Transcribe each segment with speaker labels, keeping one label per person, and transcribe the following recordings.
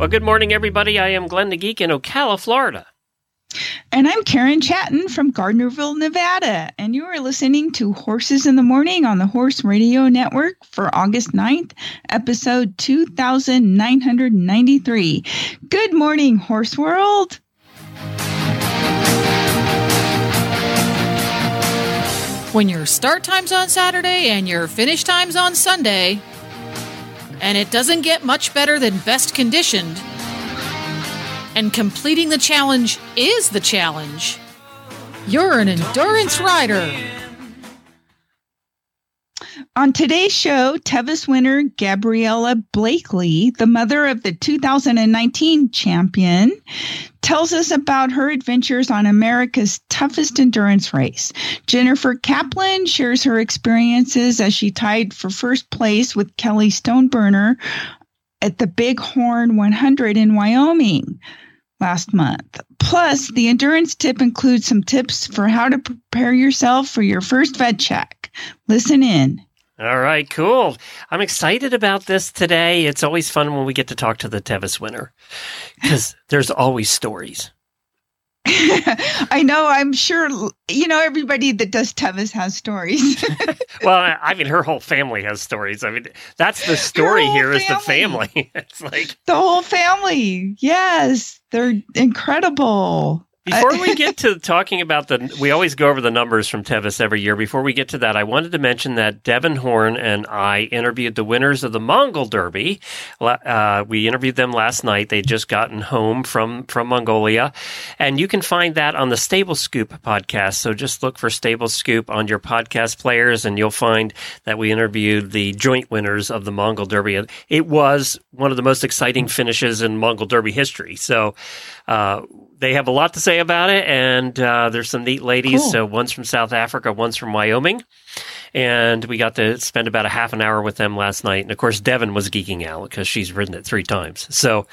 Speaker 1: Well, good morning, everybody. I am Glenn the Geek in Ocala, Florida.
Speaker 2: And I'm Karen Chaton from Gardnerville, Nevada. And you are listening to Horses in the Morning on the Horse Radio Network for August 9th, episode 2993. Good morning, Horse World.
Speaker 3: When your start time's on Saturday and your finish time's on Sunday, and it doesn't get much better than best conditioned. And completing the challenge is the challenge. You're an endurance rider.
Speaker 2: On today's show, Tevis winner Gabriela Blakeley, the mother of the 2019 champion, tells us about her adventures on America's toughest endurance race. Jennifer Kaplan shares her experiences as she tied for first place with Kelly Stoneburner at the Bighorn 100 in Wyoming last month. Plus, the endurance tip includes some tips for how to prepare yourself for your first vet check. Listen in.
Speaker 1: All right, cool. I'm excited about this today. It's always fun when we get to talk to the Tevis winner because there's always stories.
Speaker 2: I know. I'm sure. You know, everybody that does Tevis has stories.
Speaker 1: well, I mean, her whole family has stories. I mean, that's the story here is the family. it's like
Speaker 2: the whole family. Yes, they're incredible.
Speaker 1: Before we get to talking about the, we always go over the numbers from Tevis every year. Before we get to that, I wanted to mention that Devan Horn and I interviewed the winners of the Mongol Derby. Uh, we interviewed them last night. They'd just gotten home from, from Mongolia. And you can find that on the Stable Scoop podcast. So just look for Stable Scoop on your podcast players and you'll find that we interviewed the joint winners of the Mongol Derby. It was one of the most exciting finishes in Mongol Derby history. So, uh, they have a lot to say about it, and uh, there's some neat ladies. Cool. So one's from South Africa, one's from Wyoming, and we got to spend about a half an hour with them last night. And of course, Devan was geeking out because she's ridden it three times. So,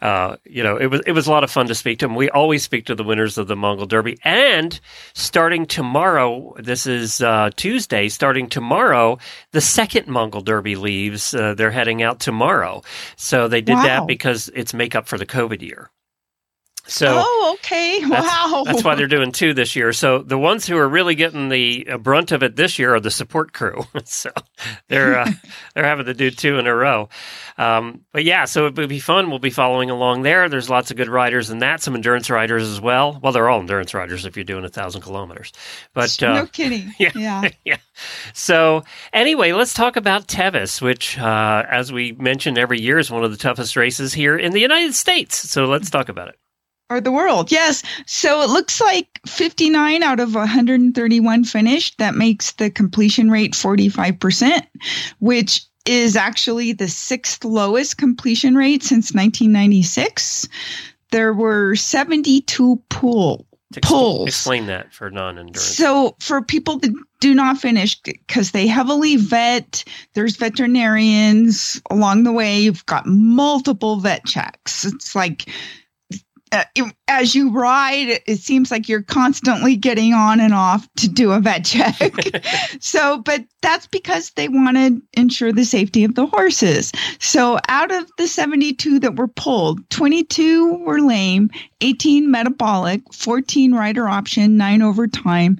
Speaker 1: uh, you know, it was it was a lot of fun to speak to them. We always speak to the winners of the Mongol Derby, and starting tomorrow, this is uh, Tuesday. Starting tomorrow, the second Mongol Derby leaves. Uh, they're heading out tomorrow, so they did wow. that because it's make up for the COVID year. So,
Speaker 2: oh, okay,
Speaker 1: that's,
Speaker 2: wow.
Speaker 1: That's why they're doing two this year. So the ones who are really getting the brunt of it this year are the support crew. so they're uh, they're having to do two in a row. Um, but yeah, so it would be fun. We'll be following along there. There's lots of good riders in that. Some endurance riders as well. Well, they're all endurance riders if you're doing a thousand kilometers. But
Speaker 2: uh, no kidding.
Speaker 1: Yeah, yeah, yeah. So anyway, let's talk about Tevis, which, uh, as we mentioned every year, is one of the toughest races here in the United States. So let's talk about it.
Speaker 2: Or the world, yes. So it looks like 59 out of 131 finished. That makes the completion rate 45%, which is actually the sixth lowest completion rate since 1996. There were 72 pool pulls.
Speaker 1: Explain that for non-endurance.
Speaker 2: So for people that do not finish because they heavily vet, there's veterinarians along the way. You've got multiple vet checks. It's like Uh, as you ride, it seems like you're constantly getting on and off to do a vet check. so, but that's because they want to ensure the safety of the horses. So, out of the 72 that were pulled, 22 were lame, 18 metabolic, 14 rider option, nine overtime,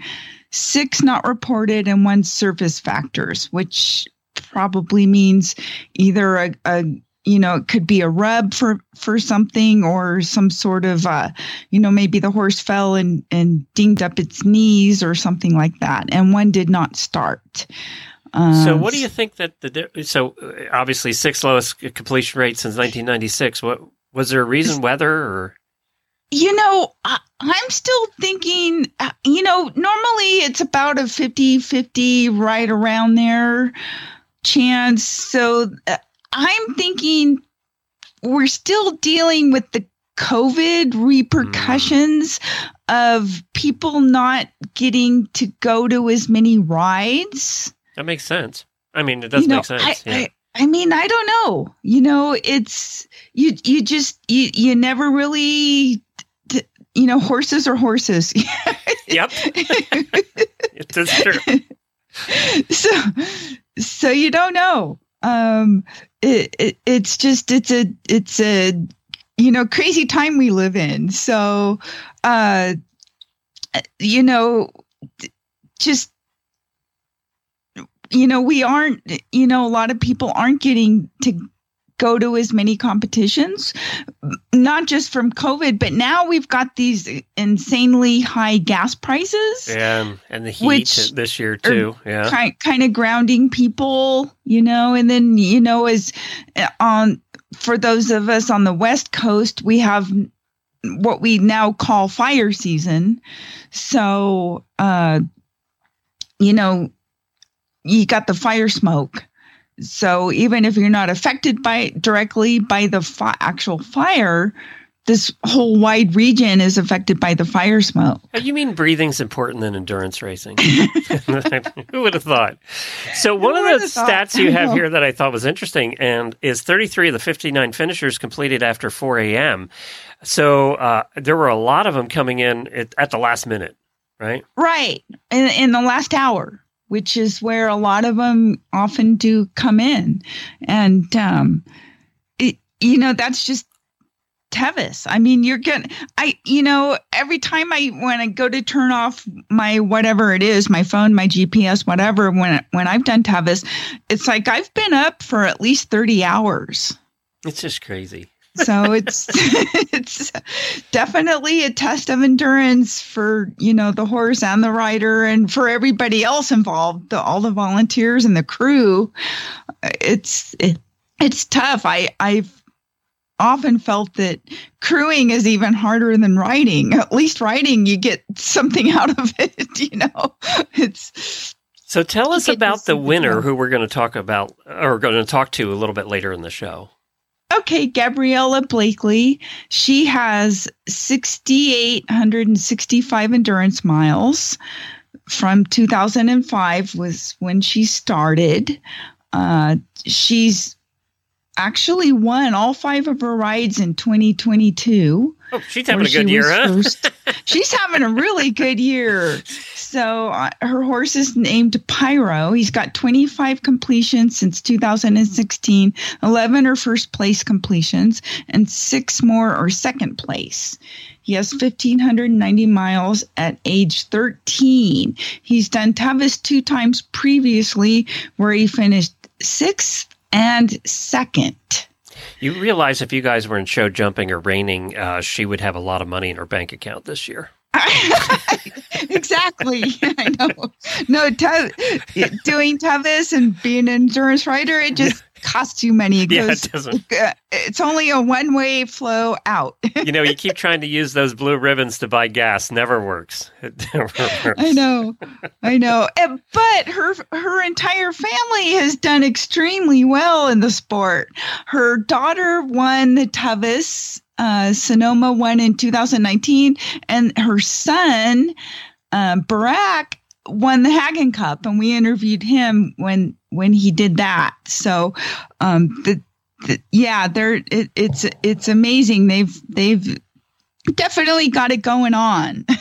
Speaker 2: six not reported, and one surface factors, which probably means either a, a you know it could be a rub for for something or some sort of uh you know maybe the horse fell and and dinged up its knees or something like that and one did not start.
Speaker 1: Uh, so what do you think that the so uh, obviously six lowest completion rate since 1996 what was there a reason weather or?
Speaker 2: You know I, i'm still thinking uh, you know normally it's about a 50 50 right around there chance. So uh, I'm thinking we're still dealing with the COVID repercussions of people not getting to go to as many rides.
Speaker 1: That makes sense. I mean, it does
Speaker 2: You know,
Speaker 1: make sense.
Speaker 2: I,
Speaker 1: yeah.
Speaker 2: I, I mean, I don't know. You know, it's you. You just you. You never really. t- You know, horses are horses.
Speaker 1: yep, it is true.
Speaker 2: so so you don't know um it, it it's just it's a it's a you know crazy time we live in. So uh you know just you know we aren't you know a lot of people aren't getting to go to as many competitions not just from covid but now we've got these insanely high gas prices
Speaker 1: And and the heat
Speaker 2: Which
Speaker 1: this year too. Yeah.
Speaker 2: kind kind of grounding people, you know, and then you know as uh, on for those of us on the west coast, we have what we now call fire season. So, uh you know, you got the fire smoke. So even if you're not affected by directly by the fi- actual fire, this whole wide region is affected by the fire smoke.
Speaker 1: Oh, You mean breathing's important than endurance racing? Who would have thought? So one
Speaker 2: Who
Speaker 1: of the
Speaker 2: have thought?
Speaker 1: stats you have here that I thought was interesting, and is 33 of the 59 finishers completed after 4 a.m. So uh, there were a lot of them coming in at, at the last minute, right?
Speaker 2: Right. In, in the last hour, which is where a lot of them often do come in. And, um, it, you know, that's just Tevis. I mean, you're getting, I, you know, every time I, when I go to turn off my whatever it is, my phone, my GPS, whatever, when, when I've done Tevis, it's like I've been up for at least 30 hours.
Speaker 1: It's just crazy.
Speaker 2: So it's it's definitely a test of endurance for you know the horse and the rider and for everybody else involved, the, all the volunteers and the crew. It's it, it's tough. I I've often felt that crewing is even harder than riding. At least riding, you get something out of it. You know, it's
Speaker 1: So tell us about the winner who we're going to talk about or going to talk to a little bit later in the show.
Speaker 2: Okay, Gabriela Blakeley. She has 6,865 endurance miles from 2005 was when she started. Uh, she's actually won all five of her rides in 2022.
Speaker 1: Oh, she's having a good year, huh?
Speaker 2: She's having a really good year. So uh, her horse is named Pyro. He's got 25 completions since 2016, 11 are first place completions, and six more are second place. He has 1,590 miles at age 13. He's done Tevis two times previously, where he finished sixth and second.
Speaker 1: You realize if you guys were in show jumping or reining, uh, she would have a lot of money in her bank account this year.
Speaker 2: exactly. I know. No, t- doing Tevis and being an endurance rider, it just costs you money. It
Speaker 1: Yeah,
Speaker 2: goes,
Speaker 1: it doesn't.
Speaker 2: uh, it's only a one way flow out.
Speaker 1: You know, you keep trying to use those blue ribbons to buy gas. Never works. It never works.
Speaker 2: I know, I know. Uh, But her her entire family has done extremely well in the sport. Her daughter won the Tevis. Uh, Sanoma won in 2019, and her son, um, Barack, won the Haggin Cup, and we interviewed him when when he did that. So, um, the, the yeah, they're it, it's it's amazing. They've they've definitely got it going on.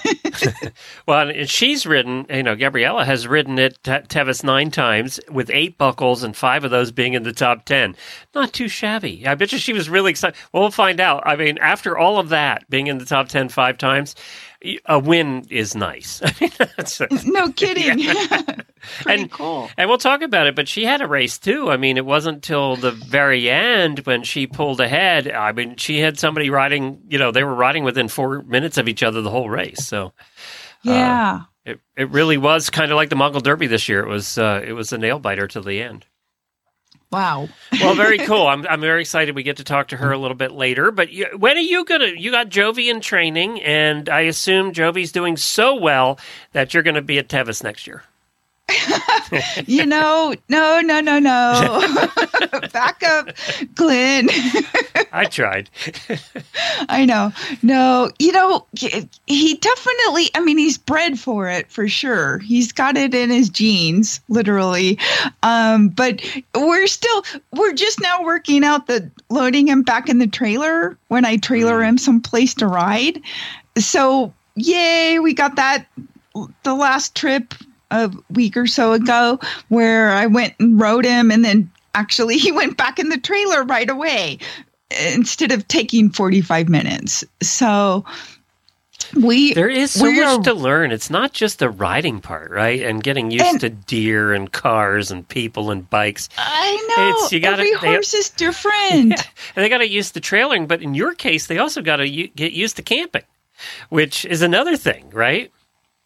Speaker 1: Well, and she's ridden, you know, Gabriela has ridden it Te- Tevis nine times with eight buckles and five of those being in the top 10. Not too shabby. I bet you she was really excited. Well, we'll find out. I mean, after all of that, being in the top 10 five times, a win is nice. I mean, that's
Speaker 2: no kidding. Pretty
Speaker 1: And-
Speaker 2: cool.
Speaker 1: And we'll talk about it, but she had a race too. I mean, it wasn't till the very end when she pulled ahead. I mean, she had somebody riding, you know, they were riding within four minutes of each other the whole race. So
Speaker 2: Yeah.
Speaker 1: it, it really was kind of like the Mongol Derby this year. It was uh, it was a nail biter to the end.
Speaker 2: Wow.
Speaker 1: Well, very cool. I'm I'm very excited we get to talk to her a little bit later. But you, when are you gonna? You got Jovi in training, and I assume Jovi's doing so well that you're going to be at Tevis next year.
Speaker 2: you know, no, no, no, no. Back up, Glenn.
Speaker 1: I tried.
Speaker 2: I know. No, you know, he definitely, I mean, he's bred for it for sure. He's got it in his genes, literally. Um, but we're still, we're just now working out the loading him back in the trailer when I trailer
Speaker 1: Mm.
Speaker 2: him someplace to ride. So, yay, we got that the last trip a week or so ago where I went and rode him and then actually he went back in the trailer right away instead of taking 45 minutes. So we
Speaker 1: There is so much
Speaker 2: are-
Speaker 1: to learn. It's not just the riding part, right? And getting used
Speaker 2: And-
Speaker 1: to deer and cars and people and bikes.
Speaker 2: I know
Speaker 1: It's- you gotta-
Speaker 2: every
Speaker 1: they-
Speaker 2: horse is different.
Speaker 1: Yeah. And they got to use the trailering, but in your case, they also got to u- get used to camping, which is another thing, right?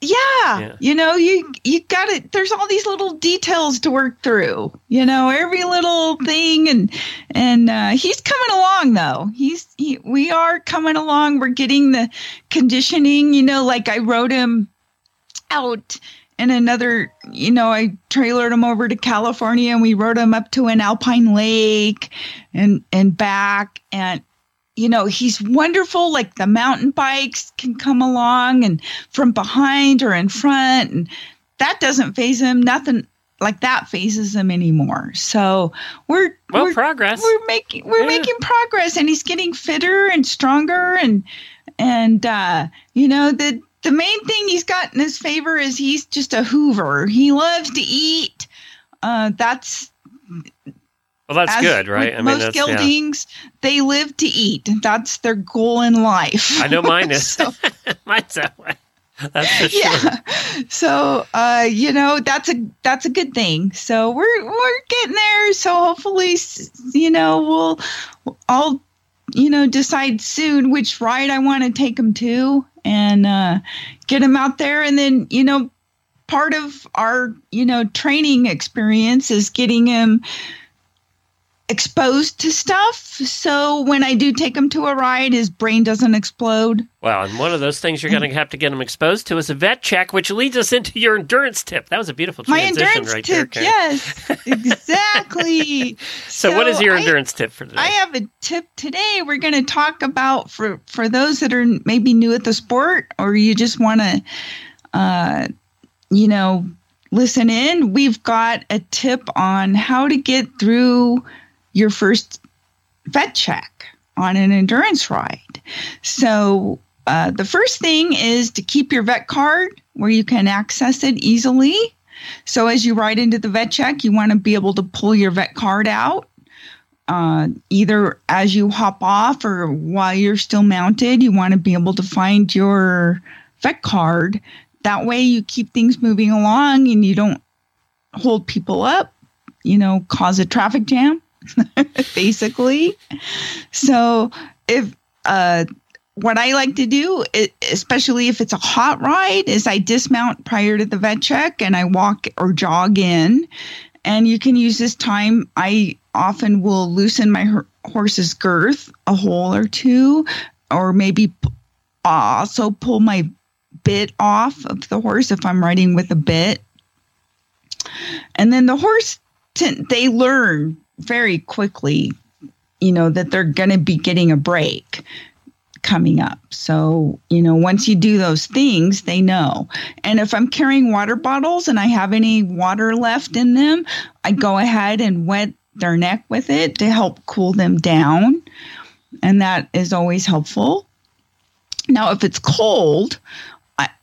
Speaker 2: Yeah.
Speaker 1: Yeah.
Speaker 2: You know, you you got it. There's all these little details to work through. You know, every little thing, and and uh, he's coming along though. He's he, we are coming along. We're getting the conditioning. You know, like I rode him out and another. You know, I trailered him over to California, and we rode him up to an alpine lake, and and back, and you know he's wonderful like the mountain bikes can come along and from behind or in front and that doesn't faze him nothing like that fazes him anymore so we're
Speaker 1: Well,
Speaker 2: we're,
Speaker 1: progress.
Speaker 2: we're making we're
Speaker 1: Yeah.
Speaker 2: making progress and he's getting fitter and stronger and and uh you know the the main thing he's got in his favor is he's just a hoover he loves to eat uh that's
Speaker 1: Well, that's
Speaker 2: as
Speaker 1: good, right?
Speaker 2: with most
Speaker 1: that's- yeah.
Speaker 2: geldings they live to eat that's their goal in life
Speaker 1: I know mine is.
Speaker 2: So-
Speaker 1: Mine's that way. That's for sure.
Speaker 2: yeah so uh you know that's a that's a good thing so we're we're getting there so hopefully you know we'll i'll you know decide soon which ride i want to take them to and uh get them out there and then you know part of our you know training experience is getting him exposed to stuff so when i do take him to a ride his brain doesn't explode
Speaker 1: Well, and one of those things you're going to have to get him exposed to is a vet check, which leads us into your endurance tip. That was a beautiful
Speaker 2: my
Speaker 1: transition
Speaker 2: endurance
Speaker 1: right
Speaker 2: tip
Speaker 1: there.
Speaker 2: Yes exactly
Speaker 1: So, what is your
Speaker 2: I-
Speaker 1: endurance tip for today?
Speaker 2: I have a tip today. We're going to talk about for for those that are maybe new at the sport, or you just want to, uh, you know, listen in. We've got a tip on how to get through your first vet check on an endurance ride. So. Uh, the first thing is to keep your vet card where you can access it easily. So, as you ride into the vet check, you want to be able to pull your vet card out uh, either as you hop off or while you're still mounted, you want to be able to find your vet card. That way, you keep things moving along and you don't hold people up, you know, cause a traffic jam, basically. So, if uh, what I like to do, especially if it's a hot ride, is I dismount prior to the vet check and I walk or jog in. And you can use this time. I often will loosen my hor- horse's girth a hole or two, or maybe also pull my bit off of the horse if I'm riding with a bit. And then the horse, t- they learn very quickly, you know, that they're going to be getting a break coming up. So, you know, once you do those things, they know. And if I'm carrying water bottles and I have any water left in them, I go ahead and wet their neck with it to help cool them down. And that is always helpful. Now, if it's cold,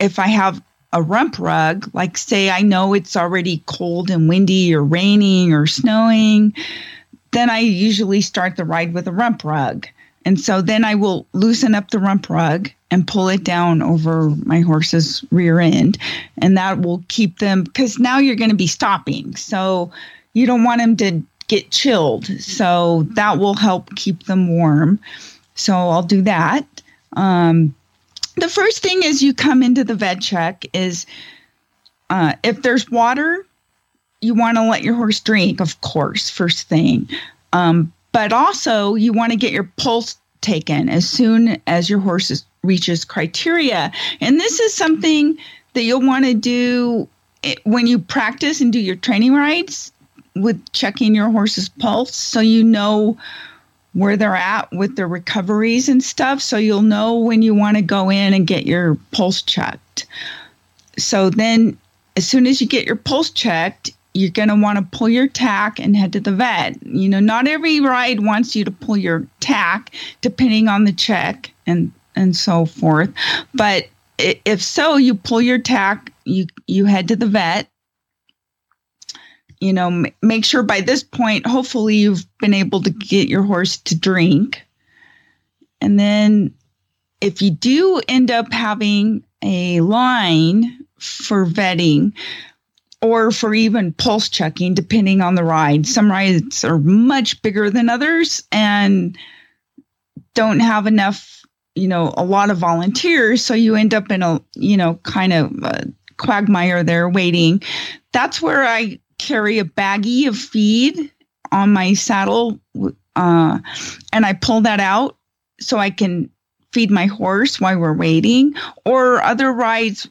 Speaker 2: if I have a rump rug, like say I know it's already cold and windy or raining or snowing, then I usually start the ride with a rump rug. And so then I will loosen up the rump rug and pull it down over my horse's rear end. And that will keep them, because now you're going to be stopping. So you don't want them to get chilled. So that will help keep them warm. So I'll do that. Um, the first thing as you come into the vet check is uh, if there's water, you want to let your horse drink, of course, first thing. Um, but also, you want to get your pulse taken as soon as your horse is, reaches criteria. And this is something that you'll want to do it, when you practice and do your training rides with checking your horse's pulse, so you know where they're at with their recoveries and stuff. So you'll know when you want to go in and get your pulse checked. So then, as soon as you get your pulse checked, you're going to want to pull your tack and head to the vet. You know, not every ride wants you to pull your tack, depending on the check and and so forth. But if so, you pull your tack, you you head to the vet. You know, m- make sure by this point, hopefully, you've been able to get your horse to drink. And then, if you do end up having a line for vetting, or for even pulse checking, depending on the ride. Some rides are much bigger than others and don't have enough, you know, a lot of volunteers. So you end up in a, you know, kind of quagmire there waiting. That's where I carry a baggie of feed on my saddle uh, and I pull that out so I can feed my horse while we're waiting. Or other rides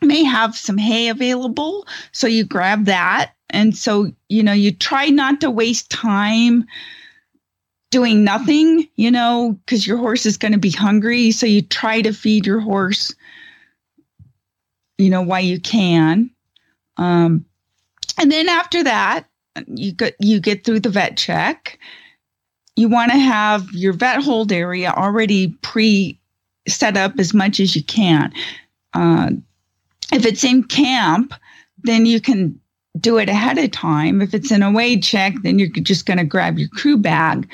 Speaker 2: may have some hay available. So you grab that. And so, you know, you try not to waste time doing nothing, you know, because your horse is going to be hungry. So you try to feed your horse, you know, while you can. Um, and then after that, you get you get through the vet check. You want to have your vet hold area already pre set up as much as you can. Uh, if it's in camp, then you can do it ahead of time. If it's an away check, then you're just going to grab your crew bag.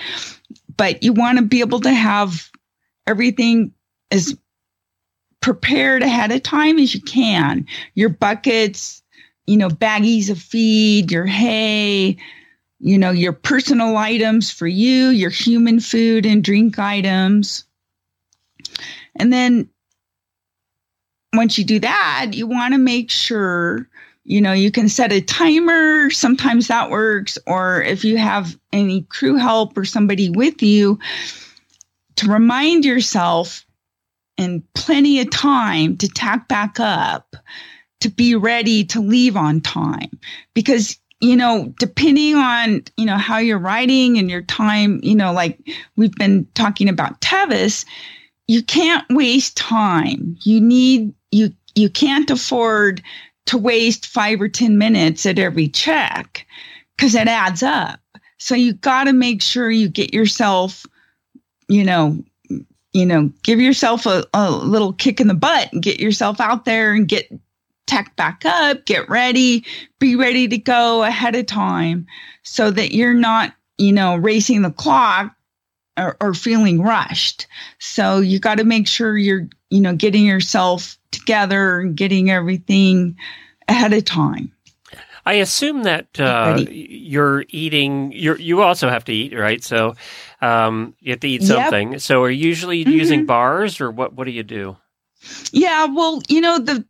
Speaker 2: But you want to be able to have everything as prepared ahead of time as you can. Your buckets, you know, baggies of feed, your hay, you know, your personal items for you, your human food and drink items. And then once you do that, you want to make sure, you know, you can set a timer. Sometimes that works. Or if you have any crew help or somebody with you, to remind yourself in plenty of time to tack back up, to be ready to leave on time. Because you know, depending on, you know, how you're riding and your time, you know, like we've been talking about Tevis, you can't waste time. You need you you can't afford to waste 5 or 10 minutes at every check cuz it adds up. So you got to make sure you get yourself you know you know give yourself a, a little kick in the butt and get yourself out there and get tacked back up, get ready, be ready to go ahead of time so that you're not, you know, racing the clock or, or feeling rushed. So you got to make sure you're, you know, getting yourself together and getting everything ahead of time.
Speaker 1: I assume that uh, you're eating. you you also have to eat, right? So um, you have to eat something. Yep. So are you usually mm-hmm. using bars, or what? What do you do?
Speaker 2: Yeah, well, you know the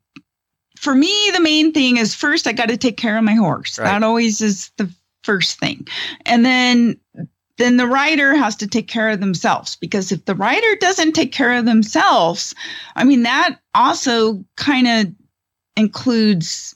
Speaker 2: for me the main thing is first I got to take care of my horse. Right. That always is the first thing, and then then the rider has to take care of themselves because if the rider doesn't take care of themselves, I mean, that also kind of includes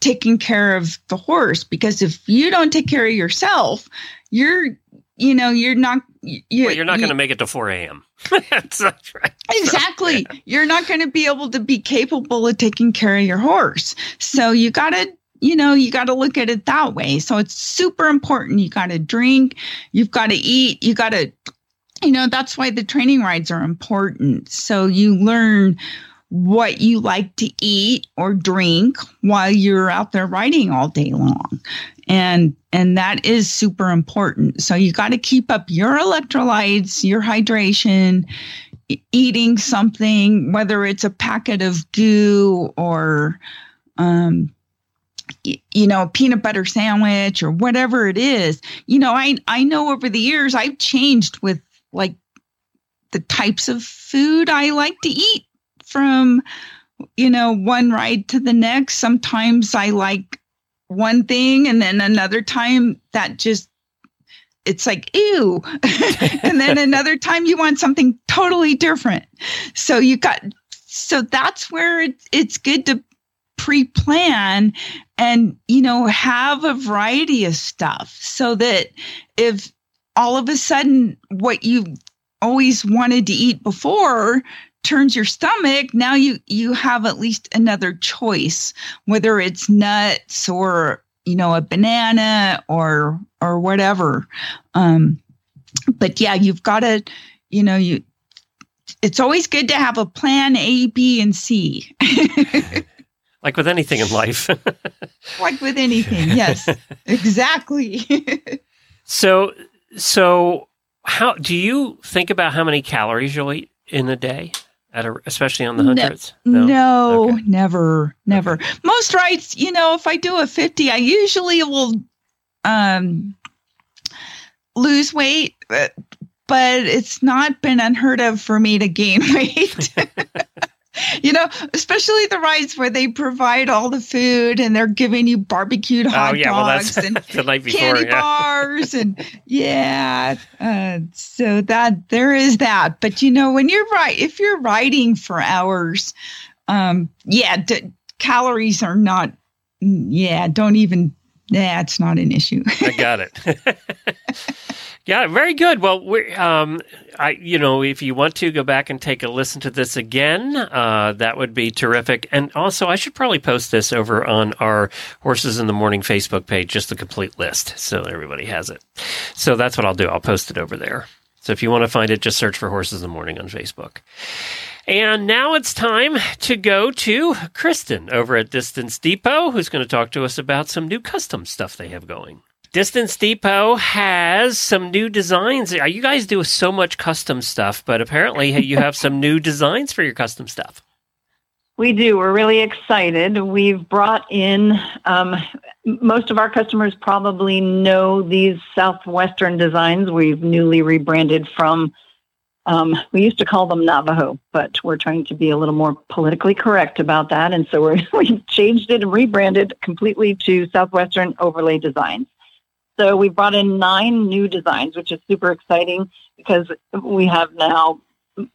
Speaker 2: taking care of the horse because if you don't take care of yourself, you're, you know, you're not.
Speaker 1: You, well, you're not going to make it to 4 a.m. that's,
Speaker 2: right. Exactly. You're not going to be able to be capable of taking care of your horse. So you got to you know, you got to look at it that way. So it's super important. You got to drink, you've got to eat, you got to, you know, that's why the training rides are important. So you learn what you like to eat or drink while you're out there riding all day long. And and that is super important. So you got to keep up your electrolytes, your hydration, eating something, whether it's a packet of goo or um, you know, a peanut butter sandwich or whatever it is. You know, I I know over the years I've changed with like the types of food I like to eat from you know, one ride to the next. Sometimes I like one thing and then another time that just it's like ew. And then another time you want something totally different. So you got so that's where it, it's good to pre-plan and you know have a variety of stuff so that if all of a sudden what you always wanted to eat before turns your stomach now you you have at least another choice whether it's nuts or you know a banana or or whatever. Um but yeah you've got to you know you it's always good to have a plan a b and c.
Speaker 1: Like with anything in life.
Speaker 2: Like with anything yes exactly.
Speaker 1: So so how do you think about how many calories you'll eat in a day at a, especially on the hundreds
Speaker 2: no, no okay. never never okay. most rides you know if i do a 50 i usually will um lose weight but it's not been unheard of for me to gain weight you know, especially the rides where they provide all the food and they're giving you barbecued hot oh, yeah, dogs well, and before, candy yeah. bars and yeah. Uh, so that there is that. But you know, when you're right, if you're riding for hours, um, yeah, d- calories are not. Yeah, don't even. Yeah, it's not an issue.
Speaker 1: I got it. Yeah, very good. Well, we um, I, you know, if you want to go back and take a listen to this again, uh, that would be terrific. And also, I should probably post this over on our Horses in the Morning Facebook page, just the complete list, so everybody has it. So that's what I'll do. I'll post it over there. So if you want to find it, just search for Horses in the Morning on Facebook. And now it's time to go to Kristen over at Distance Depot, who's going to talk to us about some new custom stuff they have going. Distance Depot has some new designs. You guys do so much custom stuff, but apparently you have some new designs for your custom stuff.
Speaker 4: We do. We're really excited. We've brought in, um, most of our customers probably know these Southwestern designs. We've newly rebranded from, um, we used to call them Navajo, but we're trying to be a little more politically correct about that. And so we're, we've changed it and rebranded completely to Southwestern Overlay Designs. So we brought in nine new designs, which is super exciting because we have now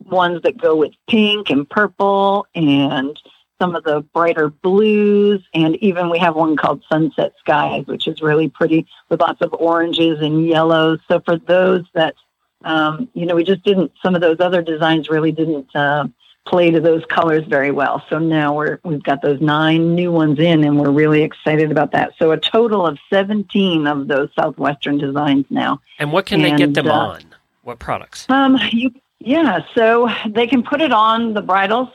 Speaker 4: ones that go with pink and purple and some of the brighter blues. And even we have one called Sunset Skies, which is really pretty with lots of oranges and yellows. So for those that, um, you know, we just didn't, some of those other designs really didn't uh, play to those colors very well. So now we're we've got those nine new ones in, and we're really excited about that. So a total of seventeen of those southwestern designs now.
Speaker 1: And what can and, they get them uh, on? What products?
Speaker 4: Um, you, yeah, so they can put it on the bridles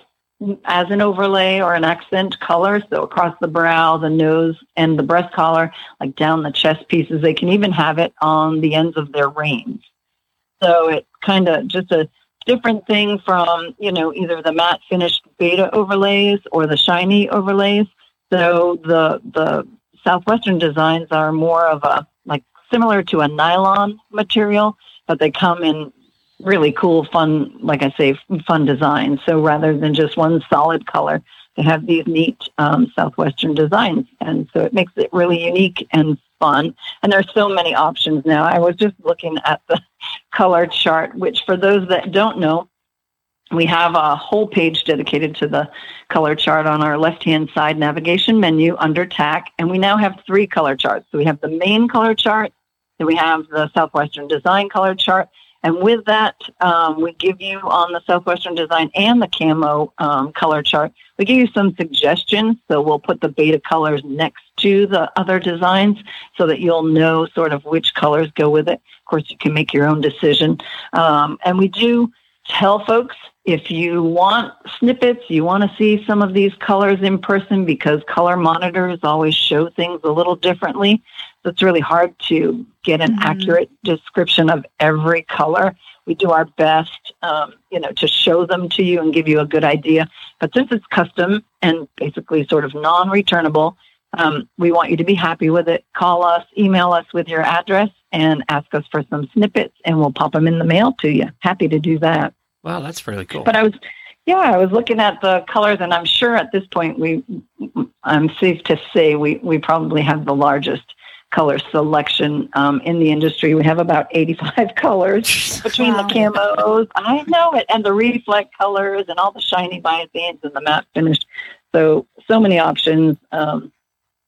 Speaker 4: as an overlay or an accent color. So across the brow, the nose, and the breast collar, like down the chest pieces. They can even have it on the ends of their reins. So it kind of just a different thing from, you know, either the matte finished beta overlays or the shiny overlays. So the the Southwestern designs are more of a like similar to a nylon material, but they come in really cool, fun, like I say, fun designs. So rather than just one solid color, they have these neat um, Southwestern designs. And so it makes it really unique and fun. And are so many options now. I was just looking at the color chart, which for those that don't know, we have a whole page dedicated to the color chart on our left-hand side navigation menu under TAC, and we now have three color charts. So we have the main color chart, then we have the Southwestern Design color chart, and with that, um, we give you on the Southwestern Design and the Camo um, color chart, we give you some suggestions. So we'll put the beta colors next to the other designs so that you'll know sort of which colors go with it. Of course, you can make your own decision. Um, and we do tell folks if you want snippets, you want to see some of these colors in person because color monitors always show things a little differently. So it's really hard to get an mm-hmm. accurate description of every color. We do our best, um, you know, to show them to you and give you a good idea. But since it's custom and basically sort of non-returnable, um, we want you to be happy with it. Call us, email us with your address, and ask us for some snippets, and we'll pop them in the mail to you. Happy to do that.
Speaker 1: Wow, that's really cool.
Speaker 4: But I was, yeah, I was looking at the colors, and I'm sure at this point we, I'm safe to say we we probably have the largest color selection um, in the industry. We have about 85 colors between wow. the camos. I know it, and the reflect colors, and all the shiny bias bands, and the matte finish. So so many options. Um,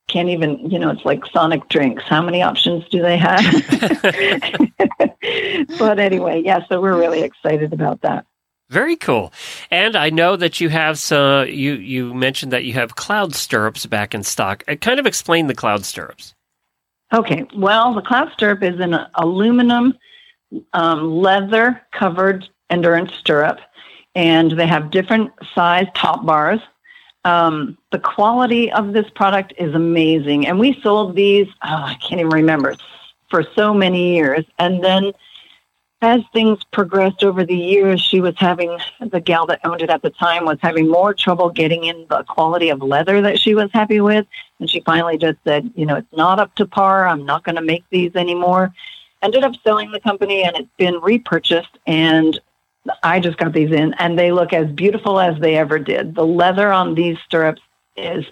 Speaker 4: can't even, you know, it's like Sonic drinks. How many options do they have? but anyway, yeah, so we're really excited about that.
Speaker 1: Very cool. And I know that you have some, you, you mentioned that you have cloud stirrups back in stock. Uh, kind of explain the cloud stirrups.
Speaker 4: Okay, well, the cloud stirrup is an aluminum um, leather covered endurance stirrup, and they have different size top bars. Um, the quality of this product is amazing, and we sold these, oh, I can't even remember, for so many years. And then as things progressed over the years, she was having, the gal that owned it at the time was having more trouble getting in the quality of leather that she was happy with. And she finally just said, you know, it's not up to par. I'm not going to make these anymore. Ended up selling the company and it's been repurchased. And I just got these in and they look as beautiful as they ever did. The leather on these stirrups is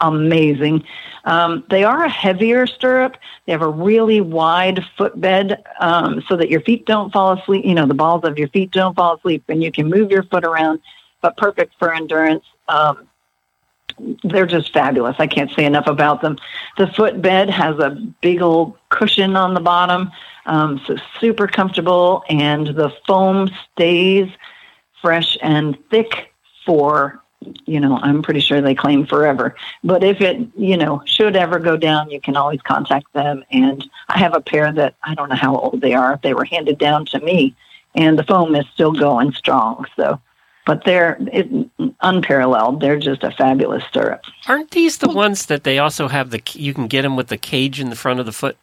Speaker 4: amazing. Um, they are a heavier stirrup. They have a really wide footbed um, so that your feet don't fall asleep. You know, the balls of your feet don't fall asleep and you can move your foot around, but perfect for endurance. Um, they're just fabulous. I can't say enough about them. The footbed has a big old cushion on the bottom, um, so super comfortable, and the foam stays fresh and thick for you know, I'm pretty sure they claim forever. But if it, you know, should ever go down, you can always contact them. And I have a pair that I don't know how old they are. They were handed down to me, and the foam is still going strong. So, but they're it, unparalleled. They're just a fabulous stirrup.
Speaker 1: Aren't these the ones that they also have the? You can get them with the cage in the front of the foot.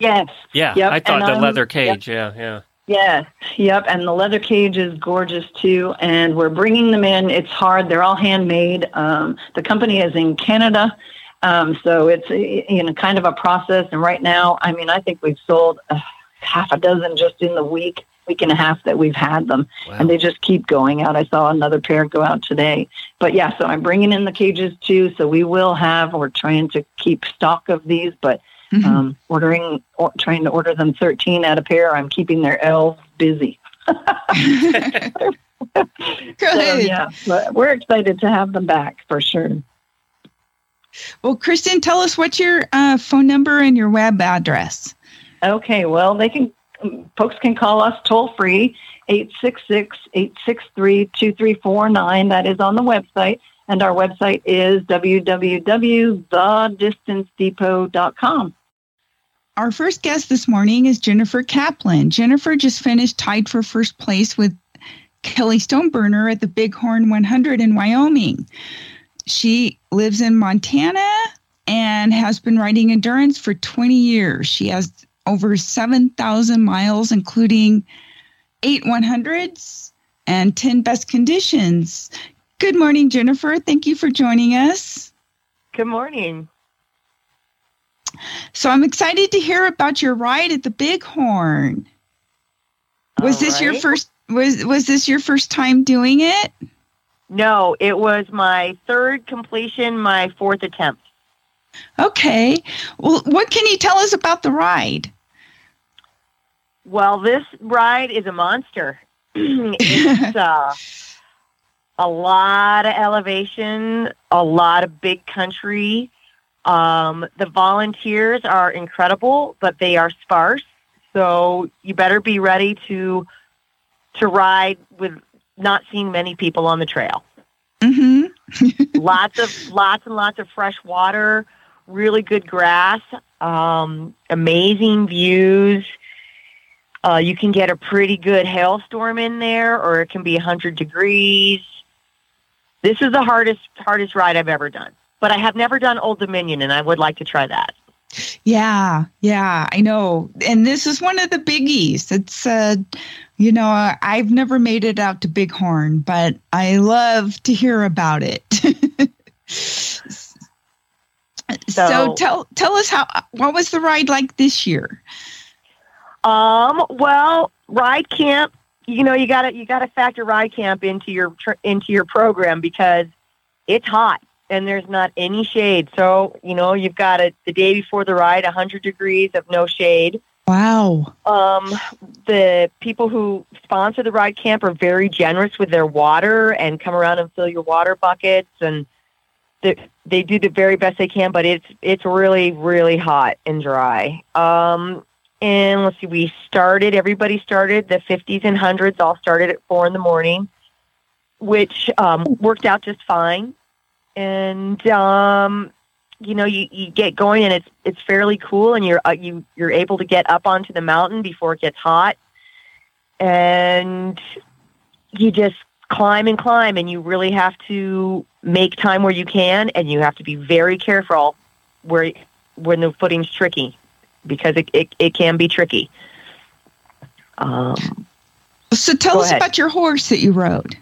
Speaker 4: Yes.
Speaker 1: Yeah,
Speaker 4: Yep.
Speaker 1: I thought
Speaker 4: And
Speaker 1: the
Speaker 4: I'm-
Speaker 1: leather cage.
Speaker 4: yep.
Speaker 1: Yeah, yeah.
Speaker 4: Yeah, yep. And the leather cage is gorgeous too. And we're bringing them in. It's hard. They're all handmade. Um, the company is in Canada. Um, so it's, you know, kind of a process. And right now, I mean, I think we've sold uh, half a dozen just in the week, week and a half that we've had them.
Speaker 1: Wow.
Speaker 4: And they just keep going out. I saw another pair go out today. But yeah, so I'm bringing in the cages too. So we will have, we're trying to keep stock of these, but
Speaker 2: Mhm.
Speaker 4: um, ordering, or, trying to order them 13 at a pair. I'm keeping their elves busy. So, yeah, but we're excited to have them back for sure.
Speaker 2: Well, Kristen, tell us what's your uh, phone number and your web address.
Speaker 4: Okay, well, they can, folks can call us toll free, 866 863 2349. That is on the website. And our website is www.thedistancedepot.com.
Speaker 2: Our first guest this morning is Jennifer Kaplan. Jennifer just finished tied for first place with Kelly Stoneburner at the Bighorn 100 in Wyoming. She lives in Montana and has been riding endurance for 20 years. She has over 7,000 miles, including eight 100s and 10 best conditions. Good morning, Jennifer. Thank you for joining us.
Speaker 5: Good morning.
Speaker 2: So I'm excited to hear about your ride at the Bighorn. Was
Speaker 5: All
Speaker 2: this your first was was this your first time doing it?
Speaker 5: No, it was my third completion, my fourth attempt.
Speaker 2: Okay. Well, what can you tell us about the ride?
Speaker 5: Well, this ride is a monster. it's uh, a lot of elevation, a lot of big country. Um, the volunteers are incredible, but they are sparse. So you better be ready to to ride with not seeing many people on the trail.
Speaker 2: Mhm.
Speaker 5: lots of lots and lots of fresh water, really good grass, um, amazing views. Uh, you can get a pretty good hailstorm in there, or it can be 100 degrees. This is the hardest hardest ride I've ever done, but I have never done Old Dominion, and I would like to try that.
Speaker 2: Yeah, yeah, I know. And this is one of the biggies. It's uh you know, I've never made it out to Bighorn, but I love to hear about it. so,
Speaker 5: So-
Speaker 2: tell tell us how what was the ride like this year?
Speaker 5: Um, well, ride camp. You know, you got to you got to factor ride camp into your into your program because it's hot and there's not any shade. So you know, you've got it the day before the ride, 100 degrees of no shade.
Speaker 2: Wow.
Speaker 5: Um, the people who sponsor the ride camp are very generous with their water and come around and fill your water buckets and they, they do the very best they can, but it's it's really really hot and dry. Um, and let's see, we started. Everybody started. The 50s and hundreds all started at four in the morning, which um, worked out just fine. And um, you know, you, you get going, and it's it's fairly cool, and you're uh, you you're able to get up onto the mountain before it gets hot, and you just climb and climb, and you really have to make time where you can, and you have to be very careful where when the footing's tricky because it, it, it can be tricky. Um,
Speaker 2: So tell us
Speaker 5: ahead.
Speaker 2: about your horse that you rode.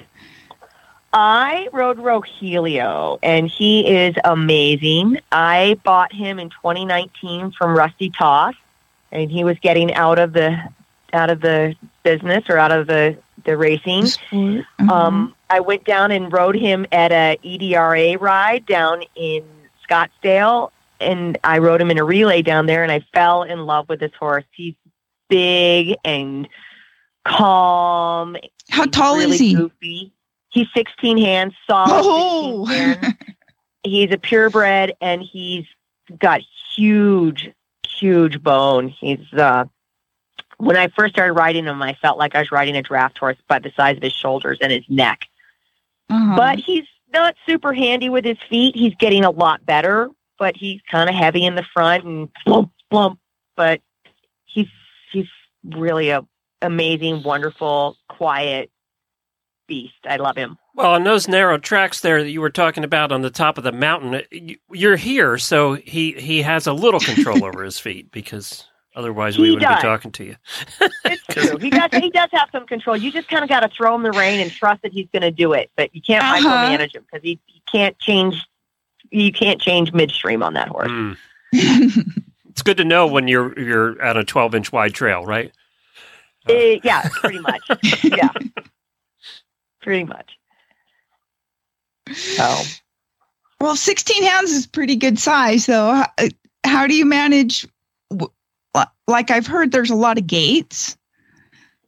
Speaker 5: I rode Rogelio, and he is amazing. I bought him in 2019 from Rusty Toss, and he was getting out of the out of the business or out of the the racing.
Speaker 2: Sport.
Speaker 5: Um, I went down and rode him at a EDRA ride down in Scottsdale, and I rode him in a relay down there, and I fell in love with this horse. He's big and calm.
Speaker 2: How
Speaker 5: He's
Speaker 2: tall
Speaker 5: really
Speaker 2: is he?
Speaker 5: Goofy. He's 16 hands, solid
Speaker 2: Oh.
Speaker 5: 16 hands. He's a purebred, and he's got huge, huge bone. He's uh, when I first started riding him, I felt like I was riding a draft horse by the size of his shoulders and his neck.
Speaker 2: Uh-huh.
Speaker 5: But he's not super handy with his feet. He's getting a lot better, but he's kind of heavy in the front and plump, plump. But he's he's really a amazing, wonderful, quiet beast. I love him.
Speaker 1: Well, on those narrow tracks there that you were talking about on the top of the mountain, you- you're here, so he he has a little control over his feet because otherwise we
Speaker 5: He
Speaker 1: wouldn't
Speaker 5: does.
Speaker 1: be talking to you.
Speaker 5: It's true. He does. He does have some control. You just kind of got to throw him the rein and trust that he's going to do it. But you can't
Speaker 2: Uh-huh.
Speaker 5: micromanage him because he, he can't change. You can't change midstream on that horse.
Speaker 1: Mm. It's good to know when you're you're at a 12 inch wide trail, right?
Speaker 5: Eh, yeah, pretty much. yeah, pretty much. So
Speaker 2: well, 16 hands is pretty good size, though. How, uh, how do you manage? Like I've heard, there's a lot of gates.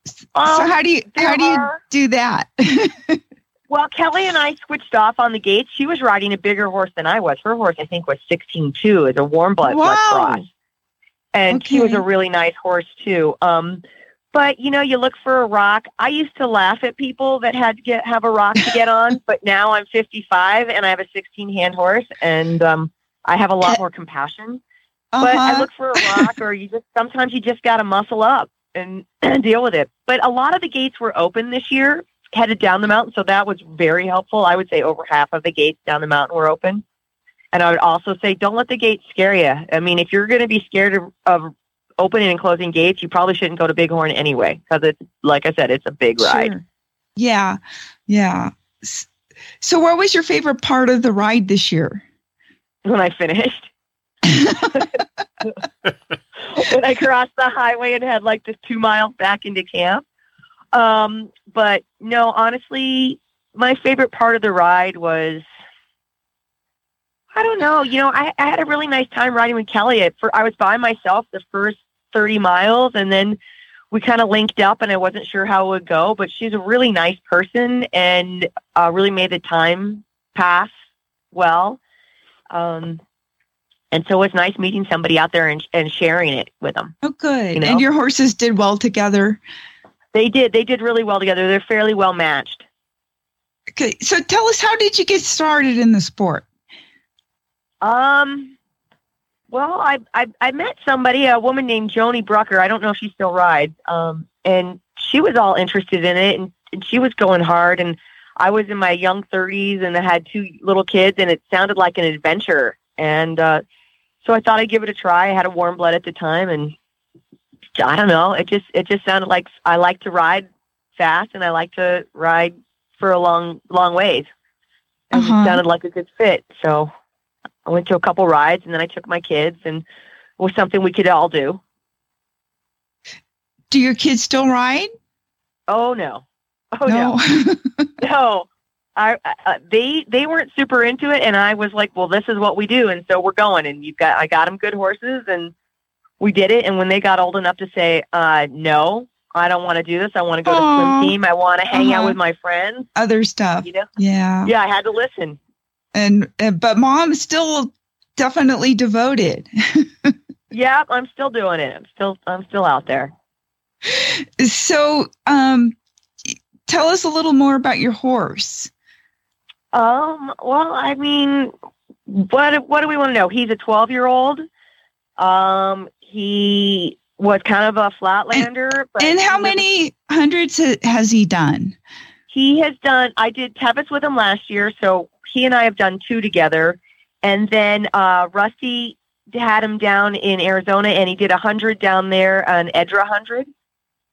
Speaker 2: so
Speaker 5: Um,
Speaker 2: how do you
Speaker 5: there
Speaker 2: how do you
Speaker 5: are-
Speaker 2: do that?
Speaker 5: Well, Kelly and I switched off on the gates. She was riding a bigger horse than I was. Her horse, I think, was sixteen two as a warm blood blood cross, and she was a really nice horse too. Um, but you know, you look for a rock. I used to laugh at people that had to get have a rock to get on, but now I'm 55 and I have a 16 hand horse, and um, I have a lot more compassion. But I
Speaker 2: Uh-huh.
Speaker 5: look for a rock, or you just sometimes you just got to muscle up and deal with it. But a lot of the gates were open this year, headed down the mountain, so that was very helpful. I would say over half of the gates down the mountain were open. And I would also say, don't let the gates scare you. I mean, if you're going to be scared of, of opening and closing gates, you probably shouldn't go to Bighorn anyway, because it's like I said, it's a big ride.
Speaker 2: Sure. Yeah, yeah. So, what was your favorite part of the ride this year?
Speaker 5: When I finished, when I crossed the highway and had like the two miles back into camp. Um, but no, honestly, my favorite part of the ride was I don't know. You know, I, I had a really nice time riding with Kelly. At fir- I was by myself the first 30 miles, and then we kind of linked up, and I wasn't sure how it would go. But she's a really nice person and uh, really made the time pass well. Um, and so it's nice meeting somebody out there and, and sharing it with them.
Speaker 2: Oh, good.
Speaker 5: You know?
Speaker 2: And your horses did well together.
Speaker 5: They did. They did really well together. They're fairly well matched.
Speaker 2: Okay, so tell us, how did you get started in the sport?
Speaker 5: Um, well, I, I I met somebody, a woman named Joni Brucker. I don't know if she still rides. Um, and she was all interested in it, and, and she was going hard. And I was in my young 30s, and I had two little kids, and it sounded like an adventure. And uh, so I thought I'd give it a try. I had a warm blood at the time, and I don't know. It just it just sounded like I like to ride fast, and I like to ride for a long long ways. And
Speaker 2: Uh-huh.
Speaker 5: it sounded like a good fit. So I went to a couple rides, and then I took my kids, and it was something we could all do.
Speaker 2: Do your kids still ride?
Speaker 5: Oh no, oh no, no. I, uh, they they weren't super into it, and I was like, well, this is what we do, and so we're going. And you've got I got them good horses, and we did it. And when they got old enough to say, uh, no, I don't want to do this. I want to go to
Speaker 2: Aw.
Speaker 5: swim team. I want to hang out
Speaker 2: Uh-huh.
Speaker 5: with my friends.
Speaker 2: Other stuff.
Speaker 5: You know,
Speaker 2: Yeah.
Speaker 5: yeah, I had to listen.
Speaker 2: And, and but mom's still definitely devoted.
Speaker 5: Yeah, I'm still doing it. I'm still I'm still out there.
Speaker 2: so, um, tell us a little more about your horse.
Speaker 5: Um, well, I mean, what what do we want to know? He's a 12 year old. Um, he was kind of a flatlander. but
Speaker 2: and how many hundreds has he done?
Speaker 5: He has done. I did Tevis with him last year, so he and I have done two together. And then uh, Rusty had him down in Arizona, and he did a hundred down there on Edra hundred.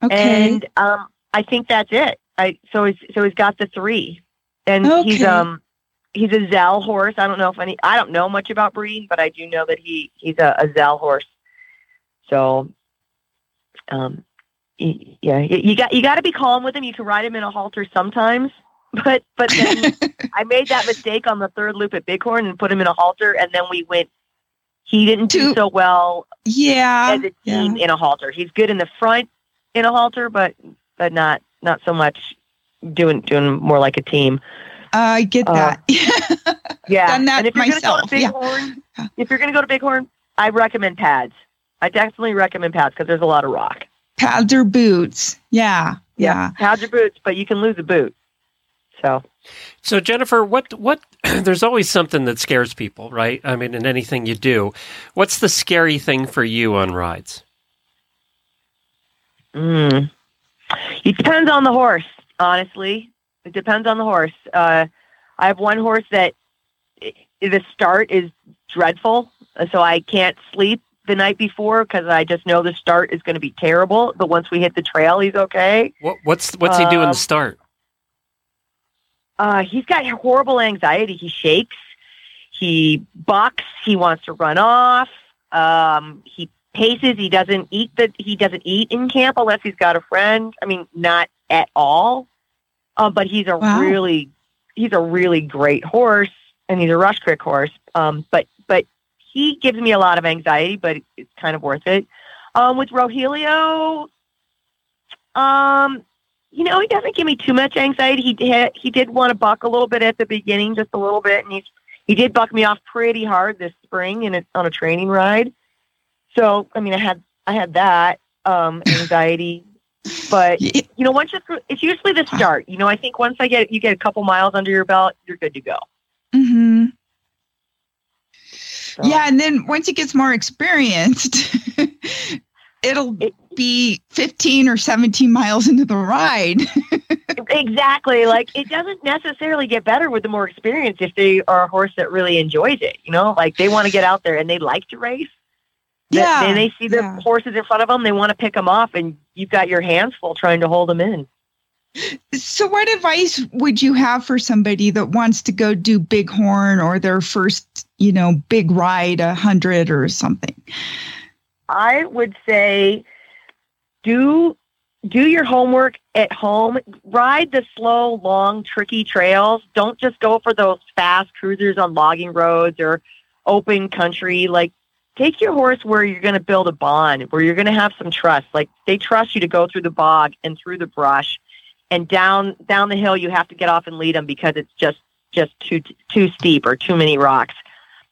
Speaker 2: Okay.
Speaker 5: And um, I think that's it. I so he's so he's got the three, and he's um he's a Zal horse. I don't know if any. I don't know much about breeding, but I do know that he he's a, a Zal horse. So, um, yeah, you got you got to be calm with him. You can ride him in a halter sometimes, but but then I made that mistake on the third loop at Bighorn and put him in a halter, and then we went. He didn't do so well
Speaker 2: yeah.
Speaker 5: as a
Speaker 2: yeah.
Speaker 5: team in a halter. He's good in the front in a halter, but but not not so much doing doing more like a team.
Speaker 2: I get
Speaker 5: Uh,
Speaker 2: that.
Speaker 5: Yeah,
Speaker 2: Done that
Speaker 5: and if you're
Speaker 2: myself,
Speaker 5: gonna go to Bighorn, if you're gonna go to Bighorn, I recommend pads. I definitely recommend pads because there's a lot of rock.
Speaker 2: Pads or boots. Yeah. Yeah.
Speaker 5: pads or boots, but you can lose a boot. So
Speaker 1: So Jennifer, what what there's always something that scares people, right? I mean, in anything you do. What's the scary thing for you on rides?
Speaker 5: Mm. It depends on the horse, honestly. It depends on the horse. Uh, I have one horse that the start is dreadful, so I can't sleep the night before because I just know the start is going to be terrible. But once we hit the trail, he's okay.
Speaker 1: What what's what's he doing the start?
Speaker 5: Uh, he's got horrible anxiety. He shakes. He bucks. He wants to run off. Um, he paces. He doesn't eat the. He doesn't eat in camp unless he's got a friend. I mean, not at all. Uh, but he's a
Speaker 2: Wow.
Speaker 5: really, he's a really great horse, and he's a Rushcreek horse. Um, but but he gives me a lot of anxiety, but it's kind of worth it. Um, with Rogelio, um, you know, he doesn't give me too much anxiety. He did, he did want to buck a little bit at the beginning, just a little bit, and he's he did buck me off pretty hard this spring and it's on a training ride. So, I mean, I had I had that um, anxiety, but you know, once you're through, it's usually the start. You know, I think once I get you get a couple miles under your belt, you're good to go.
Speaker 2: hmm
Speaker 5: So,
Speaker 2: Yeah, and then once he gets more experienced, it'll
Speaker 5: It-
Speaker 2: be 15 or 17 miles into the ride.
Speaker 5: exactly. Like it doesn't necessarily get better with the more experience if they are a horse that really enjoys it. You know, like they want to get out there and they like to race.
Speaker 2: Yeah,
Speaker 5: And they see the
Speaker 2: yeah.
Speaker 5: horses in front of them. They want to pick them off, and you've got your hands full trying to hold them in.
Speaker 2: So, what advice would you have for somebody that wants to go do Bighorn or their first, you know, big ride, a hundred or something?
Speaker 5: I would say do do your homework at home. Ride the slow, long, tricky trails. Don't just go for those fast cruisers on logging roads or open country. Like take your horse where you're going to build a bond, where you're going to have some trust. Like they trust you to go through the bog and through the brush and down down the hill you have to get off and lead them because it's just just too too steep or too many rocks.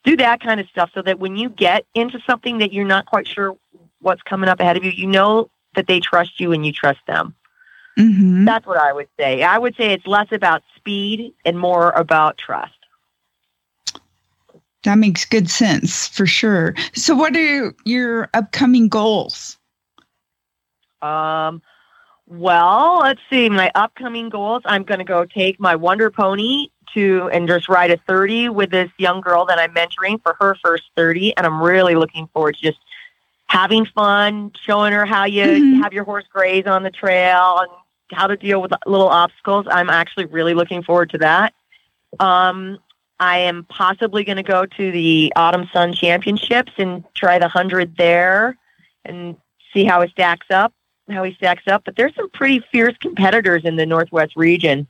Speaker 5: Do that kind of stuff so that when you get into something that you're not quite sure what's coming up ahead of you, you know that they trust you and you trust them.
Speaker 2: hmm
Speaker 5: That's what I would say. I would say it's less about speed and more about trust.
Speaker 2: That makes good sense for sure. So, what are your upcoming goals?
Speaker 5: Um, well, let's see. My upcoming goals I'm going to go take my Wonder Pony to and just ride a 30 with this young girl that I'm mentoring for her first 30. And I'm really looking forward to just having fun, showing her how you
Speaker 2: Mhm.
Speaker 5: have your horse graze on the trail and how to deal with little obstacles. I'm actually really looking forward to that. Um, I am possibly going to go to the Autumn Sun Championships and try the 100 there and see how it stacks up how he stacks up, but there's some pretty fierce competitors in the Northwest region.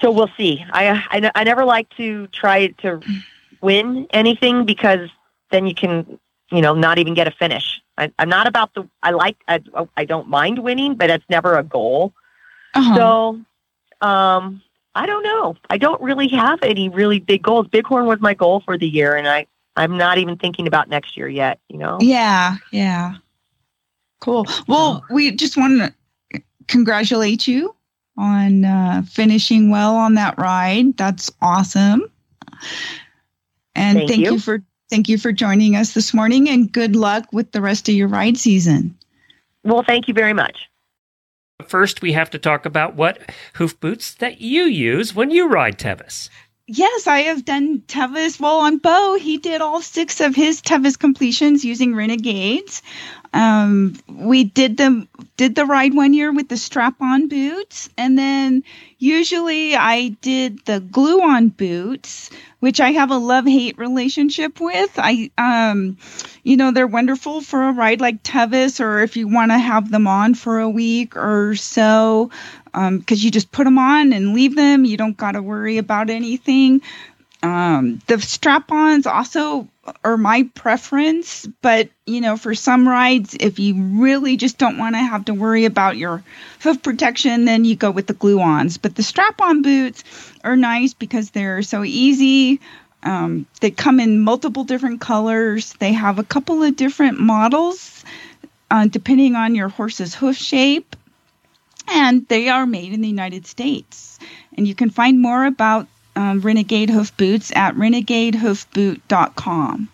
Speaker 5: So we'll see. I, I, I never like to try to win anything because then you can, you know, not even get a finish. I, I'm not about the, I like, I, I don't mind winning, but it's never a goal.
Speaker 2: Uh-huh.
Speaker 5: So, um,
Speaker 6: I don't know. I don't really have any really big goals. Bighorn was my goal for the year, and I I'm not even thinking about next year yet. You know.
Speaker 2: Yeah, yeah. Cool. Well, we just want to congratulate you on uh, finishing well on that ride. That's awesome. And
Speaker 6: Thank
Speaker 2: thank, you.
Speaker 6: you.
Speaker 2: for thank you for joining us this morning and good luck with the rest of your ride season.
Speaker 6: Well, thank you very much.
Speaker 1: First, we have to talk about what hoof boots that you use when you ride Tevis.
Speaker 2: Yes, I have done Tevis. Well, on Bo, he did all six of his Tevis completions using Renegades. Um, we did the did the ride one year with the strap-on boots, and then usually I did the glue-on boots, which I have a love-hate relationship with. I, um, you know, they're wonderful for a ride like Tevis, or if you want to have them on for a week or so, because you just put them on and leave them. You don't got to worry about anything. Um, the strap-ons also are my preference, but you know, for some rides, if you really just don't want to have to worry about your hoof protection, then you go with the glue-ons. But the strap-on boots are nice because they're so easy. Um, they come in multiple different colors. They have a couple of different models, uh, depending on your horse's hoof shape, and they are made in the United States. And you can find more about um, Renegade Hoof Boots at renegadehoofboot.com.